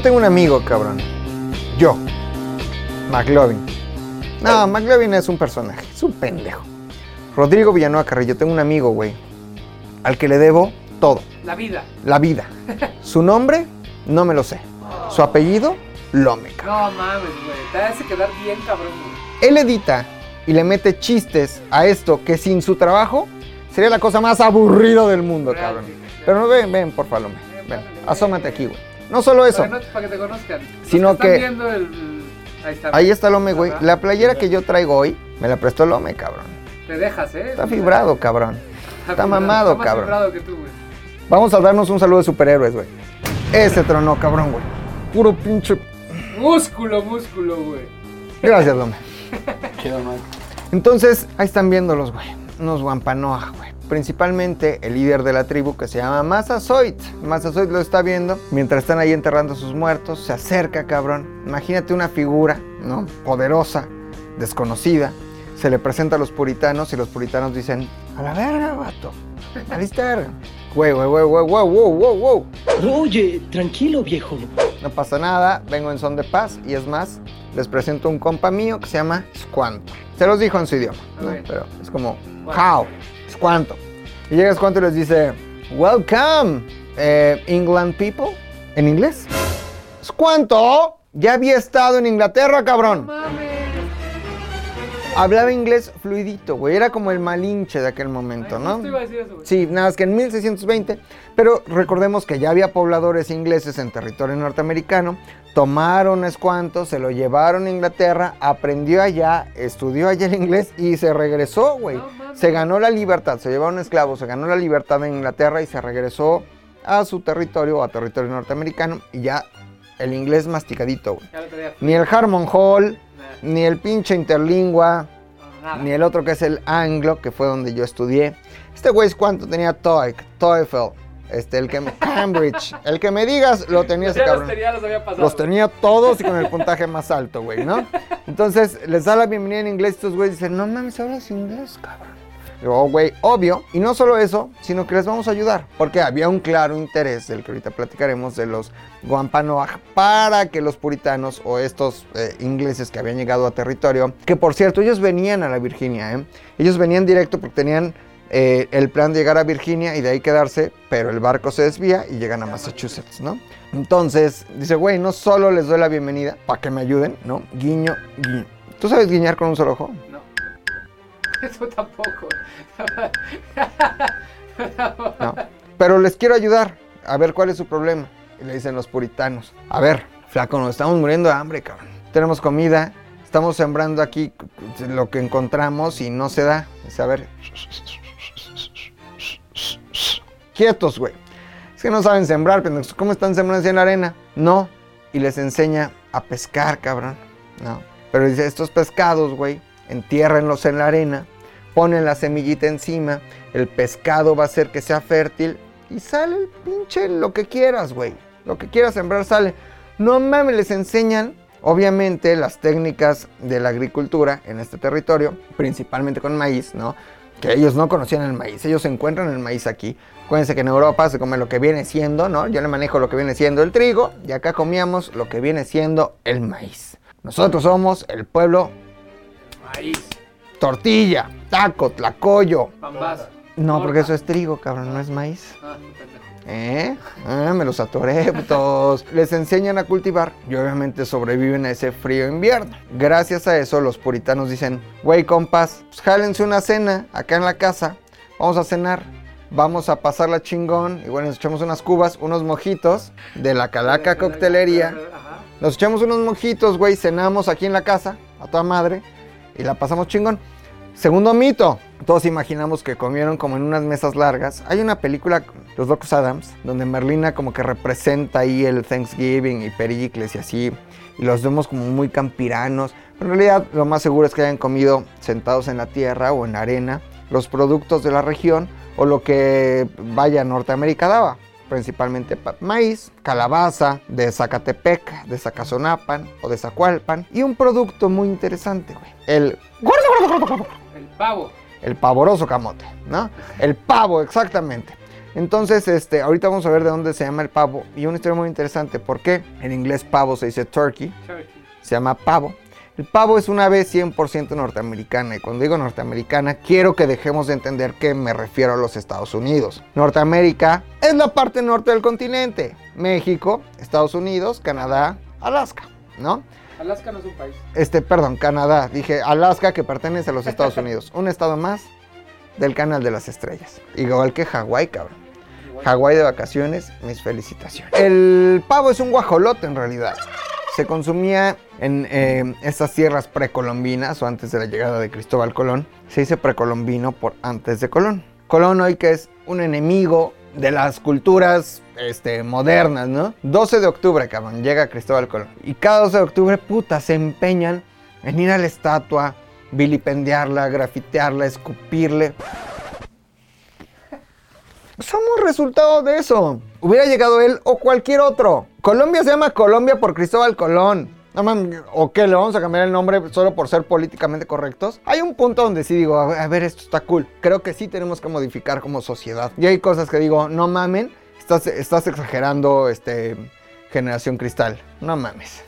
Yo tengo un amigo, cabrón. Yo. McLovin. No, McLovin es un personaje, es un pendejo. Rodrigo Villanueva Carrillo, tengo un amigo, güey, al que le debo todo, La vida. la vida. Su nombre, no me lo sé. Su apellido, Lome, cabrón. No mames, güey. Te hace quedar bien cabrón, güey. Él edita y le mete chistes a esto que sin su trabajo sería la cosa más aburrida del mundo, Real, cabrón. Pero no, ven, ven, por favor. Ven, asómate aquí, güey. No solo eso. Para, no- para que te conozcan. Los Sino están que- viendo el- Ahí está. Ahí está Lome, güey. La playera que yo traigo hoy me la prestó Lome, cabrón. Te dejas, ¿eh? Está fibrado, cabrón. Está fibrado, mamado, está más cabrón. fibrado que tú, güey. Vamos a darnos un saludo de superhéroes, güey. Ese tronó, cabrón, güey. Puro pinche. Músculo, músculo, güey. Gracias, Lome. Entonces, ahí están viéndolos, güey. Unos Wampanoag, güey. Principalmente el líder de la tribu que se llama Masasoit. Masasoit lo está viendo mientras están ahí enterrando a sus muertos. Se acerca, cabrón. Imagínate una figura, ¿no? Poderosa, desconocida. Se le presenta a los puritanos y los puritanos dicen: A la verga, vato. Alistar. Güey, güey, güey, güey, wow, wow, wow. Oye, tranquilo, viejo. No pasa nada, vengo en son de paz y es más, les presento un compa mío que se llama Squanto. Se los dijo en su idioma, pero es como how, Squanto. Y llega Squanto y les dice, welcome, eh, England people, en inglés. Squanto ya había estado en Inglaterra, cabrón. Mames. Hablaba inglés fluidito, güey, era como el malinche de aquel momento, Ay, ¿no? iba a decir eso, güey. Sí, nada más que en 1620, pero recordemos que ya había pobladores ingleses en territorio norteamericano, tomaron a Escuanto, se lo llevaron a Inglaterra, aprendió allá, estudió allá el inglés y se regresó, güey. No se ganó la libertad, se llevaron esclavos, se ganó la libertad en Inglaterra y se regresó a su territorio, a territorio norteamericano y ya el inglés masticadito, güey. Ni el Harmon Hall, ni el pinche interlingua, nada. ni el otro que es el anglo, que fue donde yo estudié. Este güey es cuánto tenía TOEIC, TOEFL, este, el que me, Cambridge, el que me digas lo tenía ese Ya los cabrón. tenía, los había pasado. Los tenía todos y con el puntaje más alto, güey, ¿no? Entonces les da la bienvenida en inglés y estos güeyes dicen, no mames, hablas inglés, cabrón. Digo, "Oh, güey, obvio. Y no solo eso, sino que les vamos a ayudar. Porque había un claro interés, del que ahorita platicaremos, de los Wampanoag para que los puritanos o estos eh, ingleses que habían llegado a territorio, que por cierto, ellos venían a la Virginia, ¿eh? Ellos venían directo porque tenían eh, el plan de llegar a Virginia y de ahí quedarse, pero el barco se desvía y llegan a Massachusetts, ¿no? Entonces, dice, güey, no solo les doy la bienvenida para que me ayuden, ¿no? Guiño, guiño. ¿Tú sabes guiñar con un solo ojo? Eso tampoco. No. Pero les quiero ayudar a ver cuál es su problema. Y le dicen los puritanos, a ver, flaco, nos estamos muriendo de hambre, cabrón. Tenemos comida, estamos sembrando aquí lo que encontramos y no se da. Dice, a ver, quietos, güey. Es que no saben sembrar, pero ¿cómo están sembrando en la arena? No. Y les enseña a pescar, cabrón. No. Pero dice, estos pescados, güey, entiérrenlos en la arena, ponen la semillita encima, el pescado va a hacer que sea fértil y sale el pinche lo que quieras, güey. Lo que quieras sembrar sale. No mames, les enseñan, obviamente, las técnicas de la agricultura en este territorio, principalmente con maíz, ¿no? Que ellos no conocían el maíz, ellos encuentran el maíz aquí. Acuérdense que en Europa se come lo que viene siendo, ¿no? Yo le manejo lo que viene siendo el trigo y acá comíamos lo que viene siendo el maíz. Nosotros somos el pueblo Maíz. tortilla, taco, tlacoyo. Pambazo. No, porque eso es trigo, cabrón, no es maíz. Ah. ¿Eh? Ah, me los atoré, putos. Les enseñan a cultivar y obviamente sobreviven a ese frío invierno. Gracias a eso, los puritanos dicen: Güey, compas, pues jálense una cena acá en la casa. Vamos a cenar. Vamos a pasarla chingón. Y bueno, nos echamos unas cubas, unos mojitos de la Calaca Coctelería. Nos echamos unos mojitos, güey, cenamos aquí en la casa, a toda madre, y la pasamos chingón. Segundo mito, todos imaginamos que comieron como en unas mesas largas. Hay una película, Los Locos Adams, donde Merlina como que representa ahí el Thanksgiving y Pericles y así, y los vemos como muy campiranos. En realidad lo más seguro es que hayan comido sentados en la tierra o en la arena los productos de la región o lo que vaya Norteamérica daba principalmente pa- maíz, calabaza de Zacatepec, de Zacazonapan o de Zacualpan y un producto muy interesante, güey, el El pavo. el pavoroso camote, ¿no? El pavo, exactamente. Entonces, este, ahorita vamos a ver de dónde se llama el pavo. Y una historia muy interesante. ¿Por qué? En inglés pavo se dice turkey. Turkey. Se llama pavo. El pavo es una ave 100% norteamericana. Y cuando digo norteamericana, quiero que dejemos de entender que me refiero a los Estados Unidos. Norteamérica es la parte norte del continente. México, Estados Unidos, Canadá, Alaska, ¿no? Alaska no es un país. Este, perdón, Canadá. Dije Alaska que pertenece a los Estados Unidos. Un estado más del canal de las estrellas. Igual que Hawái, cabrón. Hawái de vacaciones, mis felicitaciones. El pavo es un guajolote en realidad. Se consumía en eh, estas tierras precolombinas o antes de la llegada de Cristóbal Colón. Se dice precolombino por antes de Colón. Colón hoy que es un enemigo de las culturas este, modernas, ¿no? 12 de octubre, cabrón, llega Cristóbal Colón. Y cada 12 de octubre, puta, se empeñan en ir a la estatua, vilipendiarla, grafitearla, escupirle. Somos resultado de eso. Hubiera llegado él o cualquier otro. Colombia se llama Colombia por Cristóbal Colón. No mames, ¿o qué? ¿Le vamos a cambiar el nombre solo por ser políticamente correctos? Hay un punto donde sí digo, a ver, esto está cool. Creo que sí tenemos que modificar como sociedad. Y hay cosas que digo, no mamen, estás, estás exagerando, este, generación cristal. No mames.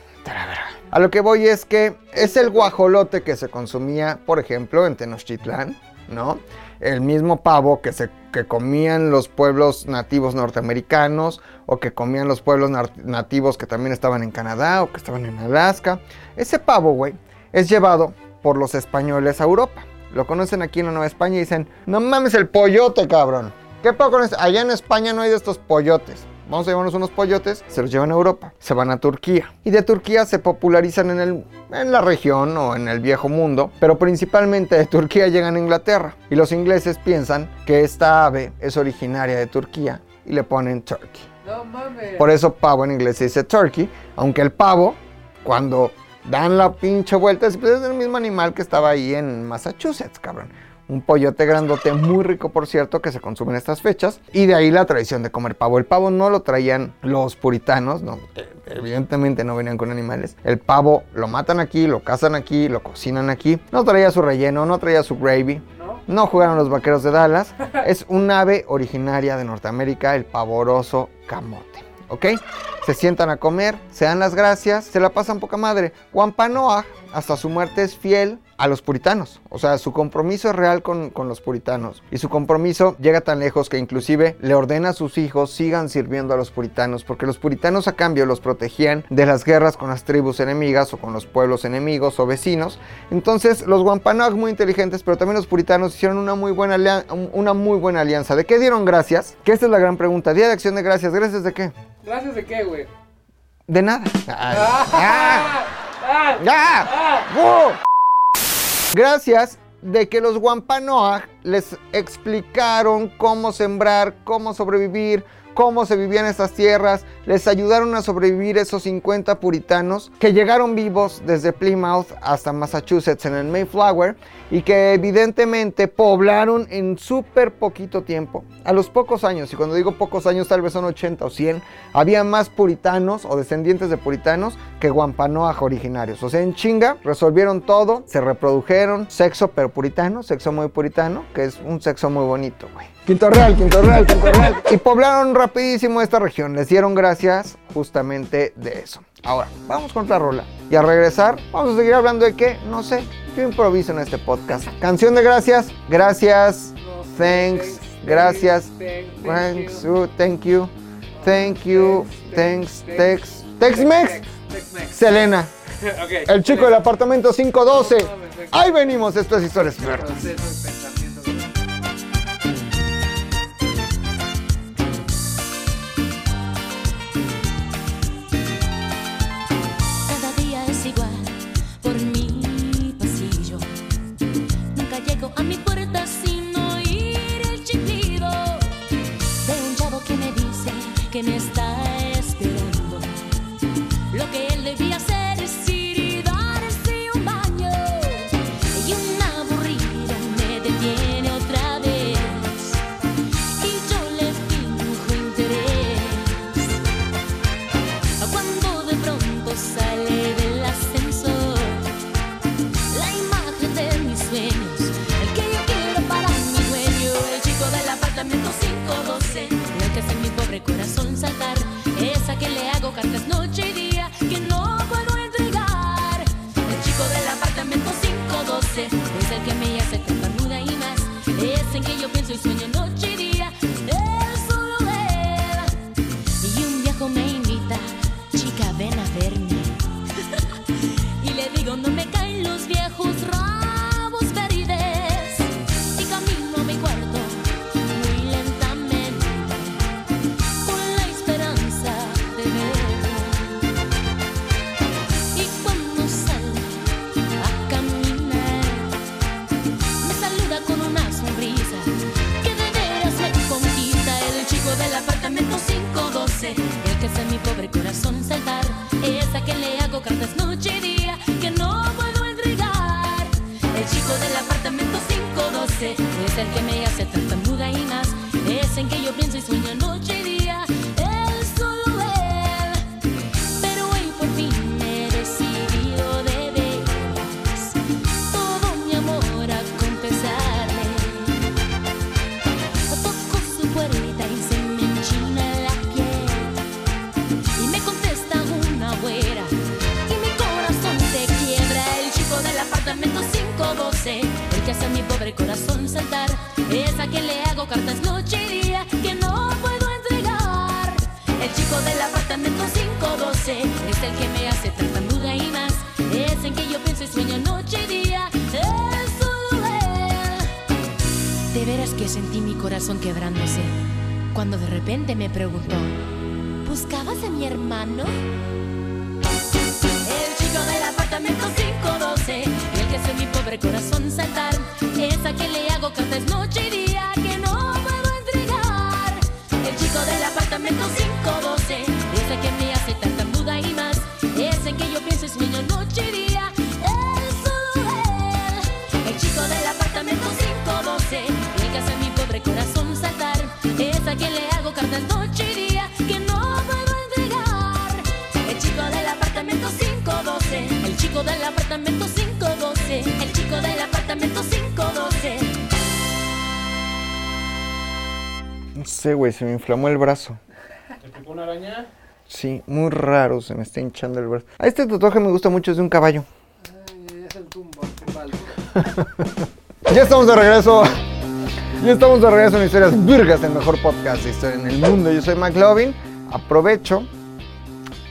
A lo que voy es que es el guajolote que se consumía, por ejemplo, en Tenochtitlán, ¿no? El mismo pavo que, se, que comían los pueblos nativos norteamericanos o que comían los pueblos nativos que también estaban en Canadá o que estaban en Alaska. Ese pavo, güey, es llevado por los españoles a Europa. Lo conocen aquí en la Nueva España y dicen, no mames el pollote, cabrón. ¿Qué eso? Allá en España no hay de estos pollotes. Vamos a llevarnos unos pollotes, se los llevan a Europa, se van a Turquía. Y de Turquía se popularizan en, el, en la región o en el viejo mundo, pero principalmente de Turquía llegan a Inglaterra. Y los ingleses piensan que esta ave es originaria de Turquía y le ponen turkey. No mames. Por eso pavo en inglés se dice turkey, aunque el pavo, cuando dan la pinche vuelta, es, es el mismo animal que estaba ahí en Massachusetts, cabrón. Un pollote grandote, muy rico por cierto, que se consume en estas fechas. Y de ahí la tradición de comer pavo. El pavo no lo traían los puritanos, no, eh, evidentemente no venían con animales. El pavo lo matan aquí, lo cazan aquí, lo cocinan aquí. No traía su relleno, no traía su gravy. ¿No? Jugaron los vaqueros de Dallas. Es un ave originaria de Norteamérica, el pavoroso camote. ¿Ok? Se sientan a comer, se dan las gracias, se la pasan poca madre. Wampanoag, hasta su muerte, es fiel a los puritanos. O sea, su compromiso es real con, con los puritanos. Y su compromiso llega tan lejos que inclusive le ordena a sus hijos sigan sirviendo a los puritanos. Porque los puritanos a cambio los protegían de las guerras con las tribus enemigas o con los pueblos enemigos o vecinos. Entonces los Wampanoag muy inteligentes, pero también los puritanos hicieron una muy buena, una muy buena alianza. ¿De qué dieron gracias? Que esta es la gran pregunta. Día de acción de gracias. ¿Gracias de qué? ¿Gracias de qué, güey? De nada. ¡Ah! ¡Ah! ¡Ah! ¡Ya! ¡Ah! Gracias de que los Wampanoag les explicaron cómo sembrar, cómo sobrevivir, cómo se vivían estas tierras, les ayudaron a sobrevivir esos 50 puritanos que llegaron vivos desde Plymouth hasta Massachusetts en el Mayflower y que evidentemente poblaron en súper poquito tiempo. A los pocos años, y cuando digo pocos años tal vez son 80 o 100, había más puritanos o descendientes de puritanos que Wampanoag originarios. O sea, en chinga resolvieron todo, se reprodujeron, sexo pero puritano, sexo muy puritano, que es un sexo muy bonito, güey. Quinto Real, Quinto Real, Quinto Real. Y poblaron rapidísimo esta región. Les dieron gracias justamente de eso. Ahora, vamos con otra rola. Y al regresar, vamos a seguir hablando de qué, no sé. Yo improviso en este podcast. Canción de gracias. Gracias. Thanks. Gracias. Thanks. Thank you. Thank you. Thanks. Tex. Tex-Mex. Selena. El chico del apartamento 512. No, perfecto. Ahí venimos. Esto es Historias Muertas. Que me está hermano? El chico del apartamento 512, el que hace mi pobre corazón saltar, es a quien le hago cartas noche chico del apartamento 512, el chico del apartamento 512. No sé, güey, se me inflamó el brazo. ¿Te picó una araña? Sí, muy raro, se me está hinchando el brazo. A este tatuaje me gusta mucho, es de un caballo. Ay, es el tumbo, tumbal. Ya estamos de regreso. Ya estamos de regreso en Historias Virgas, el mejor podcast de historia en el mundo. Yo soy McLovin. Aprovecho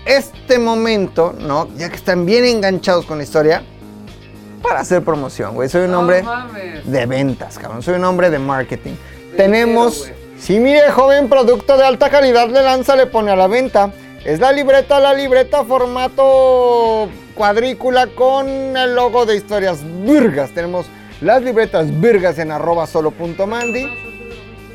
este momento, ¿no? Ya que están bien enganchados con la historia, para hacer promoción, güey. Soy un hombre de ventas, cabrón. Soy un hombre de marketing. Tenemos, sí, mire, joven, producto de alta calidad le lanza, le pone a la venta. Es la libreta, la libreta formato cuadrícula con el logo de historias virgas. Tenemos las libretas virgas en arroba solo punto mandi.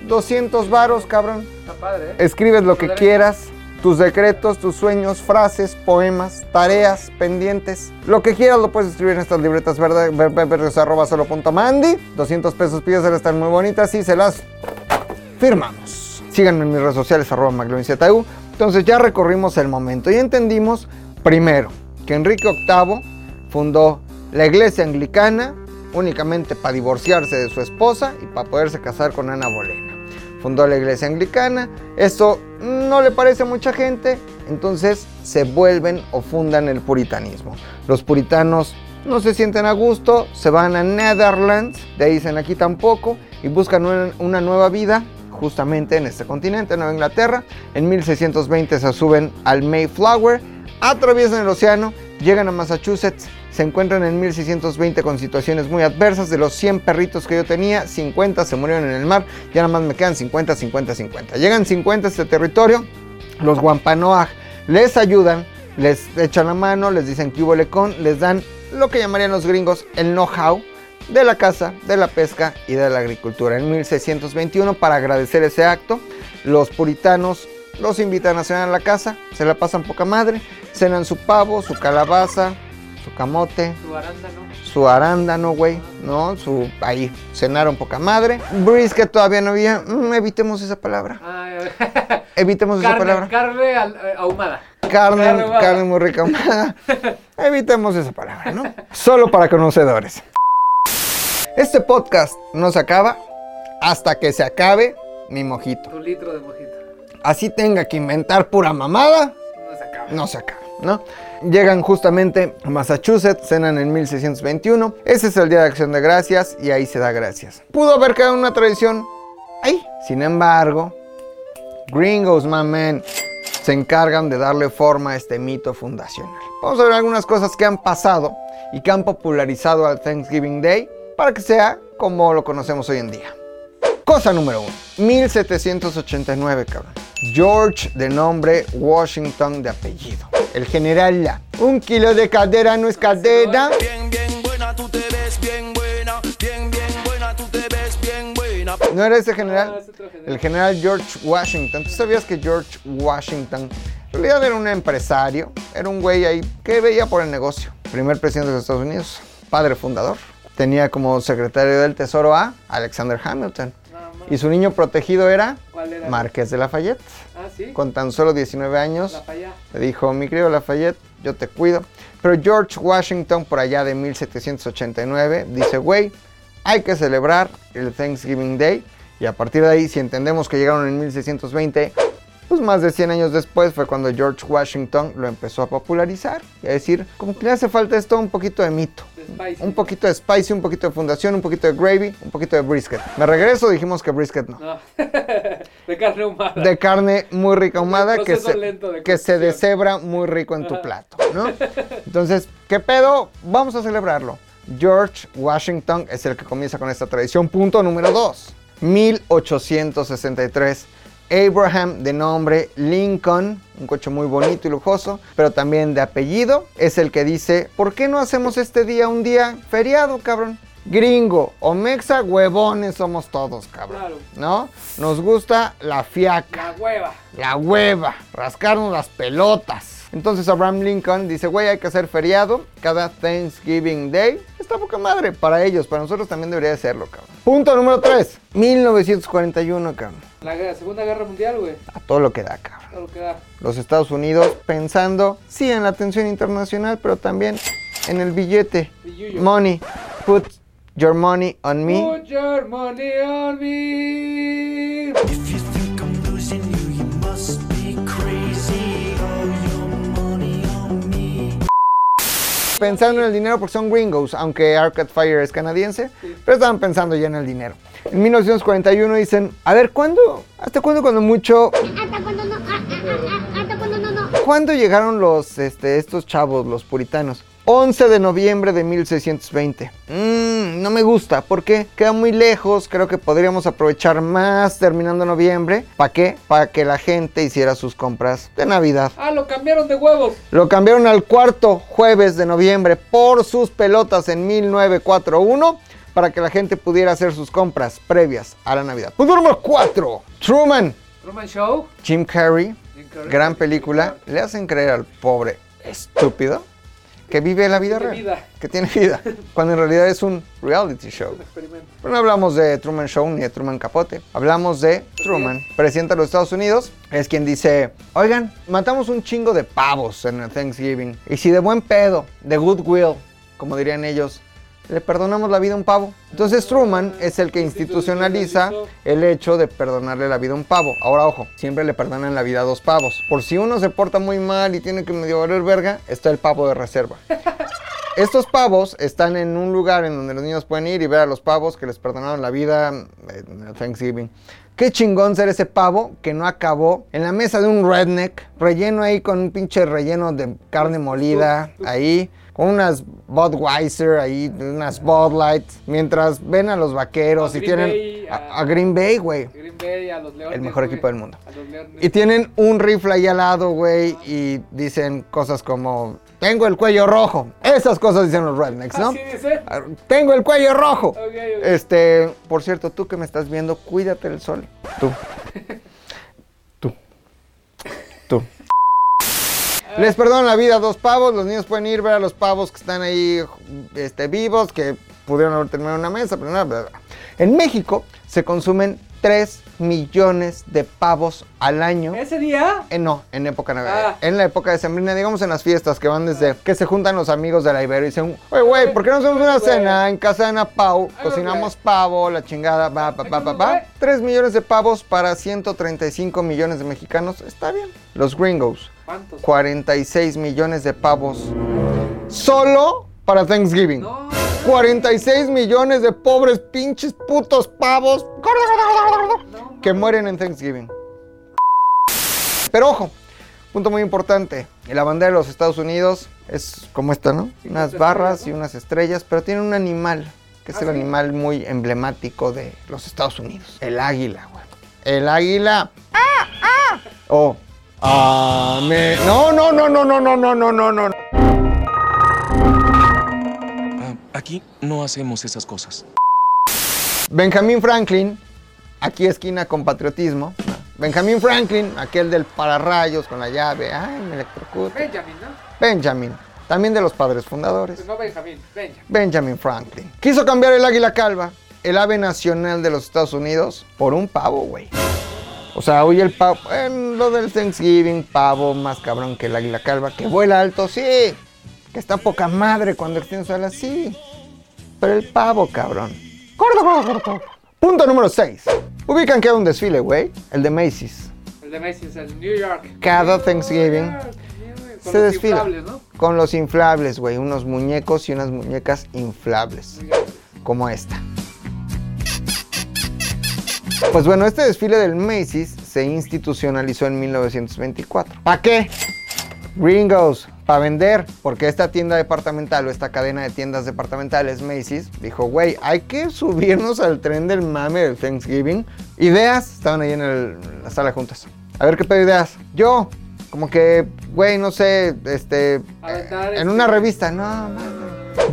200 varos, cabrón. Está padre, ¿eh? Escribes lo que quieras, tus decretos, tus sueños, frases, poemas, tareas, pendientes. Lo que quieras lo puedes escribir en estas libretas verde- ver- ver- verdes arroba solo punto mandi. 200 pesos pídeselas, están muy bonitas y se las firmamos. Síganme en mis redes sociales, arroba McLovinZU. Entonces ya recorrimos el momento y entendimos, primero, que Enrique VIII fundó la iglesia anglicana únicamente para divorciarse de su esposa y para poderse casar con Ana Bolena. Fundó la iglesia anglicana, esto no le parece a mucha gente, entonces se vuelven o fundan el puritanismo. Los puritanos no se sienten a gusto, se van a Netherlands, de ahí dicen aquí tampoco, y buscan una, nueva vida justamente en este continente, en Nueva Inglaterra. En 1620 se suben al Mayflower, atraviesan el océano, llegan a Massachusetts, se encuentran en 1620 con situaciones muy adversas. De los 100 perritos que yo tenía, 50 se murieron en el mar, ya nada más me quedan 50, 50, 50. Llegan 50 a este territorio, los Wampanoag les ayudan, les echan la mano, les dicen que hubo lecón, les dan lo que llamarían los gringos el know-how de la caza, de la pesca y de la agricultura. En 1621, para agradecer ese acto, los puritanos los invitan a cenar a la casa, se la pasan poca madre, cenan su pavo, su calabaza, su camote, Tu arándano. su arándano, güey, ¿no? Su, ahí, cenaron poca madre. Brisket todavía no había, mm, evitemos esa palabra, Ay, evitemos esa palabra. carne al- eh, ahumada. Carne, Carne ahumada. carne muy rica. ahumada. Evitemos esa palabra, ¿no? Solo para conocedores. Este podcast no se acaba hasta que se acabe mi mojito. Tu litro de mojito. Así tenga que inventar pura mamada, No se acaba. no se acaba, ¿no? Llegan justamente a Massachusetts, cenan en 1621. Ese es el Día de Acción de Gracias y ahí se da gracias. Pudo haber quedado una tradición ahí. Sin embargo, gringos, my man, se encargan de darle forma a este mito fundacional. Vamos a ver algunas cosas que han pasado y que han popularizado al Thanksgiving Day para que sea como lo conocemos hoy en día. Cosa número uno, 1789, cabrón. George de nombre, Washington de apellido. El general La. Un kilo de cadera no es cadera. Bien, bien buena, tú te ves bien buena. Bien, bien buena, tú te ves bien buena. ¿No era ese No, general? es otro general. El general George Washington. ¿Tú sabías que George Washington en realidad era un empresario? Era un güey ahí que veía por el negocio. Primer presidente de los Estados Unidos, padre fundador. tenía como secretario del Tesoro a Alexander Hamilton. Y su niño protegido era ¿Cuál era? De Lafayette. Ah, sí. Con tan solo 19 años, le dijo, mi querido Lafayette, yo te cuido. Pero George Washington, por allá de 1789, dice, güey, hay que celebrar el Thanksgiving Day. Y a partir de ahí, si entendemos que llegaron en 1620, pues más de 100 años después fue cuando George Washington lo empezó a popularizar y a decir, como que le hace falta esto un poquito de mito. Spicy. Un poquito de spicy, un poquito de fundación, un poquito de gravy, un poquito de brisket. Me regreso, dijimos que brisket no. No. de carne humana. De carne muy rica ahumada que se, que se deshebra muy rico en tu Ajá. plato, ¿no? Entonces, ¿qué pedo? Vamos a celebrarlo. George Washington es el que comienza con esta tradición. Punto número 2. 1863. Abraham, de nombre Lincoln, un coche muy bonito y lujoso, pero también de apellido, es el que dice, ¿por qué no hacemos este día un día feriado, cabrón? Gringo o mexa, huevones somos todos, cabrón. Claro. ¿No? Nos gusta la fiaca La hueva. la hueva, rascarnos las pelotas. Entonces Abraham Lincoln dice, güey, hay que hacer feriado cada Thanksgiving Day. Está poca madre para ellos, para nosotros también debería de serlo, cabrón. Punto número 3, 1941, cabrón. La Segunda Guerra Mundial, güey. A todo lo que da, cabrón. Todo lo que da. Los Estados Unidos pensando, sí, en la atención internacional, pero también en el billete. Billuyo. Money, put your money on me. Put your money on me. Pensando en el dinero porque son gringos, aunque Arcade Fire es canadiense, pero estaban pensando ya en el dinero. En 1941 dicen, a ver, ¿cuándo? ¿Hasta cuándo cuando mucho? Hasta cuando no, ah, ah, ah, hasta cuando no, no. ¿Cuándo llegaron los, este, estos chavos, los puritanos? 11 de noviembre de 1620. Mmm, no me gusta, porque queda muy lejos, creo que podríamos aprovechar más terminando noviembre. ¿Para qué? Para que la gente hiciera sus compras de Navidad. Ah, lo cambiaron de huevos. Lo cambiaron al cuarto jueves de noviembre por sus pelotas en 1941 para que la gente pudiera hacer sus compras previas a la Navidad. Punto número 4. Truman. Truman Show. Jim Carrey, Jim Carrey. gran película. Le hacen creer al pobre estúpido que vive la vida Tiene real. vida. Que tiene vida. Cuando en realidad es un reality show. Un. Pero no hablamos de Truman Show ni de Truman Capote. Hablamos de Truman, presidente de los Estados Unidos. Es quien dice, oigan, matamos un chingo de pavos en el Thanksgiving. Y si de buen pedo, de goodwill, como dirían ellos, le perdonamos la vida a un pavo. Entonces Truman es el que institucionaliza el hecho de perdonarle la vida a un pavo. Ahora ojo, siempre le perdonan la vida a dos pavos. Por si uno se porta muy mal y tiene que medio valer verga, está el pavo de reserva. Estos pavos están en un lugar en donde los niños pueden ir y ver a los pavos que les perdonaron la vida en Thanksgiving. Qué chingón ser ese pavo que no acabó en la mesa de un redneck, relleno ahí con un pinche relleno de carne molida, ahí, con unas Budweiser, ahí, unas Bud Light, mientras ven a los vaqueros A y Green tienen Bay, a, Green Bay, güey. Green Bay a los Leones. El mejor equipo del mundo. A los Leones. Y tienen un rifle ahí al lado, güey, y dicen cosas como, tengo el cuello rojo. Esas cosas dicen los rednecks, ¿no? Así dice. Ah, Tengo el cuello rojo. Este, por cierto, tú que me estás viendo, cuídate del sol. Tú. Tú. Tú. Les perdonan la vida a dos pavos, los niños pueden ir a ver a los pavos que están ahí este, vivos, que pudieron haber terminado una mesa, pero no, bla, bla. En México se consumen 3 millones de pavos al año. Ese día. Eh, no, en época navideña. Ah. En la época de sembrina, digamos en las fiestas que van desde que se juntan los amigos de la Ibero y dicen, oye, güey, ¿por qué no hacemos una cena en casa de Ana Pau? Cocinamos pavo, la chingada, va, pa, pa, pa, Ay, pa. güey. 3 millones de pavos para 135 millones de mexicanos. Está bien. Los gringos, ¿Cuántos? 46 millones de pavos. Solo para Thanksgiving. No. 46 millones de pobres pinches putos pavos que mueren en Thanksgiving. Pero ojo, punto muy importante. La bandera de los Estados Unidos es como esta, ¿no? Unas estrellas, barras y unas estrellas, pero tiene un animal, que es ¿Ah, el animal muy emblemático de los Estados Unidos. El águila, güey. El águila. ¡Ah! ¡Ah! Oh. Amén. No, no, no, no, no, no, no, no, no, no. Ah, aquí no hacemos esas cosas. Benjamín Franklin, aquí esquina con patriotismo. Benjamín Franklin, aquel del pararrayos con la llave. Ay, me electrocuta. Benjamin, ¿no? Benjamin también de los padres fundadores. No, Benjamín, venga. Benjamin Franklin. Quiso cambiar el águila calva, el ave nacional de los Estados Unidos, por un pavo, güey. O sea, hoy el pavo, en lo del Thanksgiving, pavo más cabrón que el águila calva, que vuela alto, sí. Que está poca madre cuando extiende su ala, sí. Pero el pavo, cabrón. Corto, corto, corto. Punto número 6. Ubican que hay un desfile, güey. El de Macy's. El de Macy's, el New York. Cada Thanksgiving York. Con se los desfila. inflables, ¿no? Con los inflables, güey. Unos muñecos y unas muñecas inflables. Como esta. Pues bueno, este desfile del Macy's se institucionalizó en 1924. ¿Para qué? Gringos, para vender, porque esta tienda departamental o esta cadena de tiendas departamentales Macy's dijo, güey, hay que subirnos al tren del mame del Thanksgiving. Ideas, estaban ahí en, el- en la sala juntas. A ver qué pedo ideas. Yo, como que, güey, no sé, este, Aventar, en este- una revista, no, mames.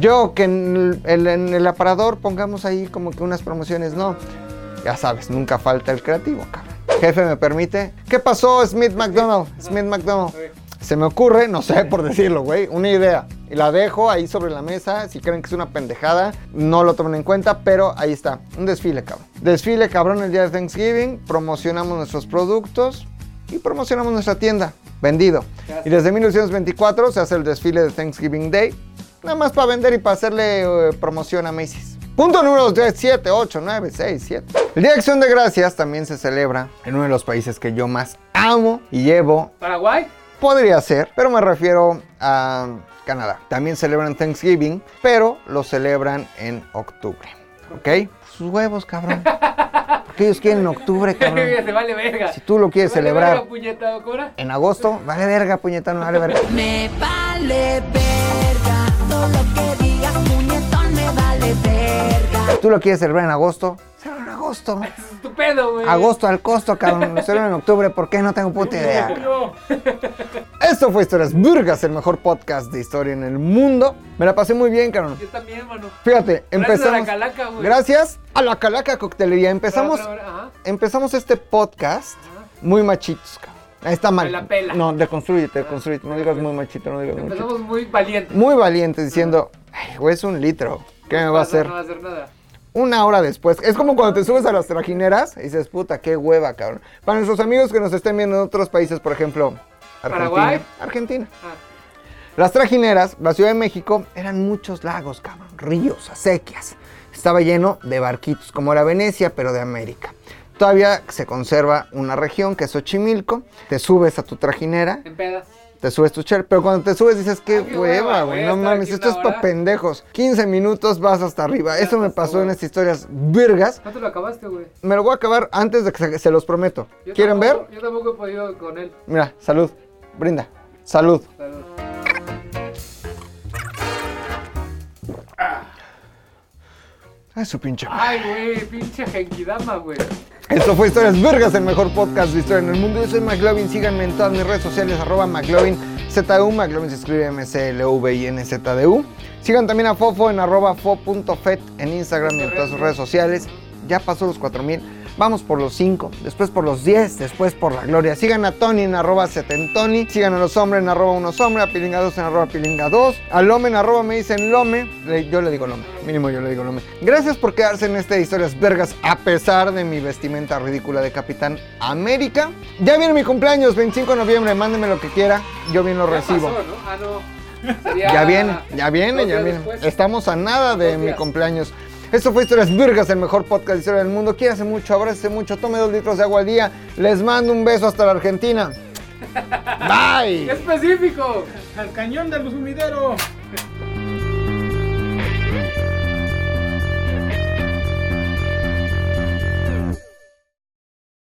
Yo, que en el, en el aparador pongamos ahí como que unas promociones, no. Ya sabes, nunca falta el creativo, cabrón. Jefe, ¿me permite? ¿Qué pasó, Smith McDonald? Smith McDonald. Se me ocurre, no sé por decirlo, güey, una idea. Y la dejo ahí sobre la mesa. Si creen que es una pendejada, no lo tomen en cuenta, pero ahí está. Un desfile, cabrón. Desfile, cabrón, el día de Thanksgiving. Promocionamos nuestros productos y promocionamos nuestra tienda. Vendido. Y desde 1924 se hace el desfile de Thanksgiving Day. Nada más para vender y para hacerle eh, promoción a Macy's. Punto número 3, 7, 8, 9, 6, 7. El Día de Acción de Gracias también se celebra en uno de los países que yo más amo y llevo Paraguay. Podría ser, pero me refiero a Canadá. También celebran Thanksgiving, pero lo celebran en octubre. ¿Ok? Sus huevos, cabrón. Porque ellos quieren en octubre, cabrón. Se vale verga. Si tú lo quieres vale celebrar verga, puñeta, en agosto, vale verga, puñetano, vale verga. Me vale verga. Todo lo que digas, vale verga. Tú lo quieres celebrar en agosto, celebra en agosto. Estupendo, güey. Agosto al costo, cabrón. Lo celebran en octubre, ¿por qué? No tengo puta idea. No. Esto fue Historias Burgas, el mejor podcast de historia en el mundo. Me la pasé muy bien, cabrón. Yo también, mano. Fíjate, Gracias a la empezamos. Calaca, güey. Gracias a la Calaca Coctelería. Empezamos, empezamos este podcast muy machitos, cabrón. Ahí está mal. La pela. No, deconstrúyete, deconstrúyete. No digas muy machito, no digas muy machito. Empezamos muy valientes. Muy valiente diciendo, güey, es un litro. ¿Qué me va a hacer? No va a hacer nada. Una hora después. Es como cuando te subes a las trajineras y dices, puta, qué hueva, cabrón. Para nuestros amigos que nos estén viendo en otros países, por ejemplo, Argentina. Paraguay. Argentina. Ah, Las trajineras, la Ciudad de México, eran muchos lagos, cabrón, ríos, acequias. Estaba lleno de barquitos, como era Venecia, pero de América. Todavía se conserva una región que es Xochimilco. Te subes a tu trajinera, en pedas. Te subes tu chel, pero cuando te subes dices, qué qué hueva, güey, no mames, esto es para hora". pendejos. 15 minutos vas hasta arriba. Eso me pasó en estas historias virgas. ¿Cuánto lo acabaste, güey? Me lo voy a acabar antes de que se, se los prometo. Yo ¿Quieren ver? Yo tampoco he podido con él. Mira, salud. Brinda. Salud. Salud. Ay, su pinche. Ay, güey, pinche Genkidama, güey. Esto fue Historias Vergas, el mejor podcast de historia en el mundo. Yo soy McLovin, síganme en todas mis redes sociales, arroba McLovin, ZU, McLovin se escribe M-C-L-V-I-N-Z-D-U. Sigan también a Fofo en arroba fo.fet en Instagram y en todas sus redes sociales. Ya pasó los 4000, vamos por los 5, después por los 10, después por la gloria. Sigan a Tony en arroba setentoni, sigan a los hombres en arroba unos hombres, a Pilinga 2 en arroba Pilinga 2, a Lome en arroba me dicen Lome, yo le digo Lome, mínimo yo le digo Lome. Gracias por quedarse en este Historias Vergas a pesar de mi vestimenta ridícula de Capitán América. Ya viene mi cumpleaños, 25 de noviembre, mándenme lo que quiera, yo bien lo Ya recibo. pasó, ¿no? Ah, no. Sería Ya viene, ya viene, ya viene. después. Estamos a nada de mi cumpleaños. Esto fue Historias Virgas, el mejor podcast de historia del mundo. Quiérase mucho, abrácese mucho, tome dos litros de agua al día. Les mando un beso hasta la Argentina. ¡Qué Bye. específico! Al cañón del sumidero.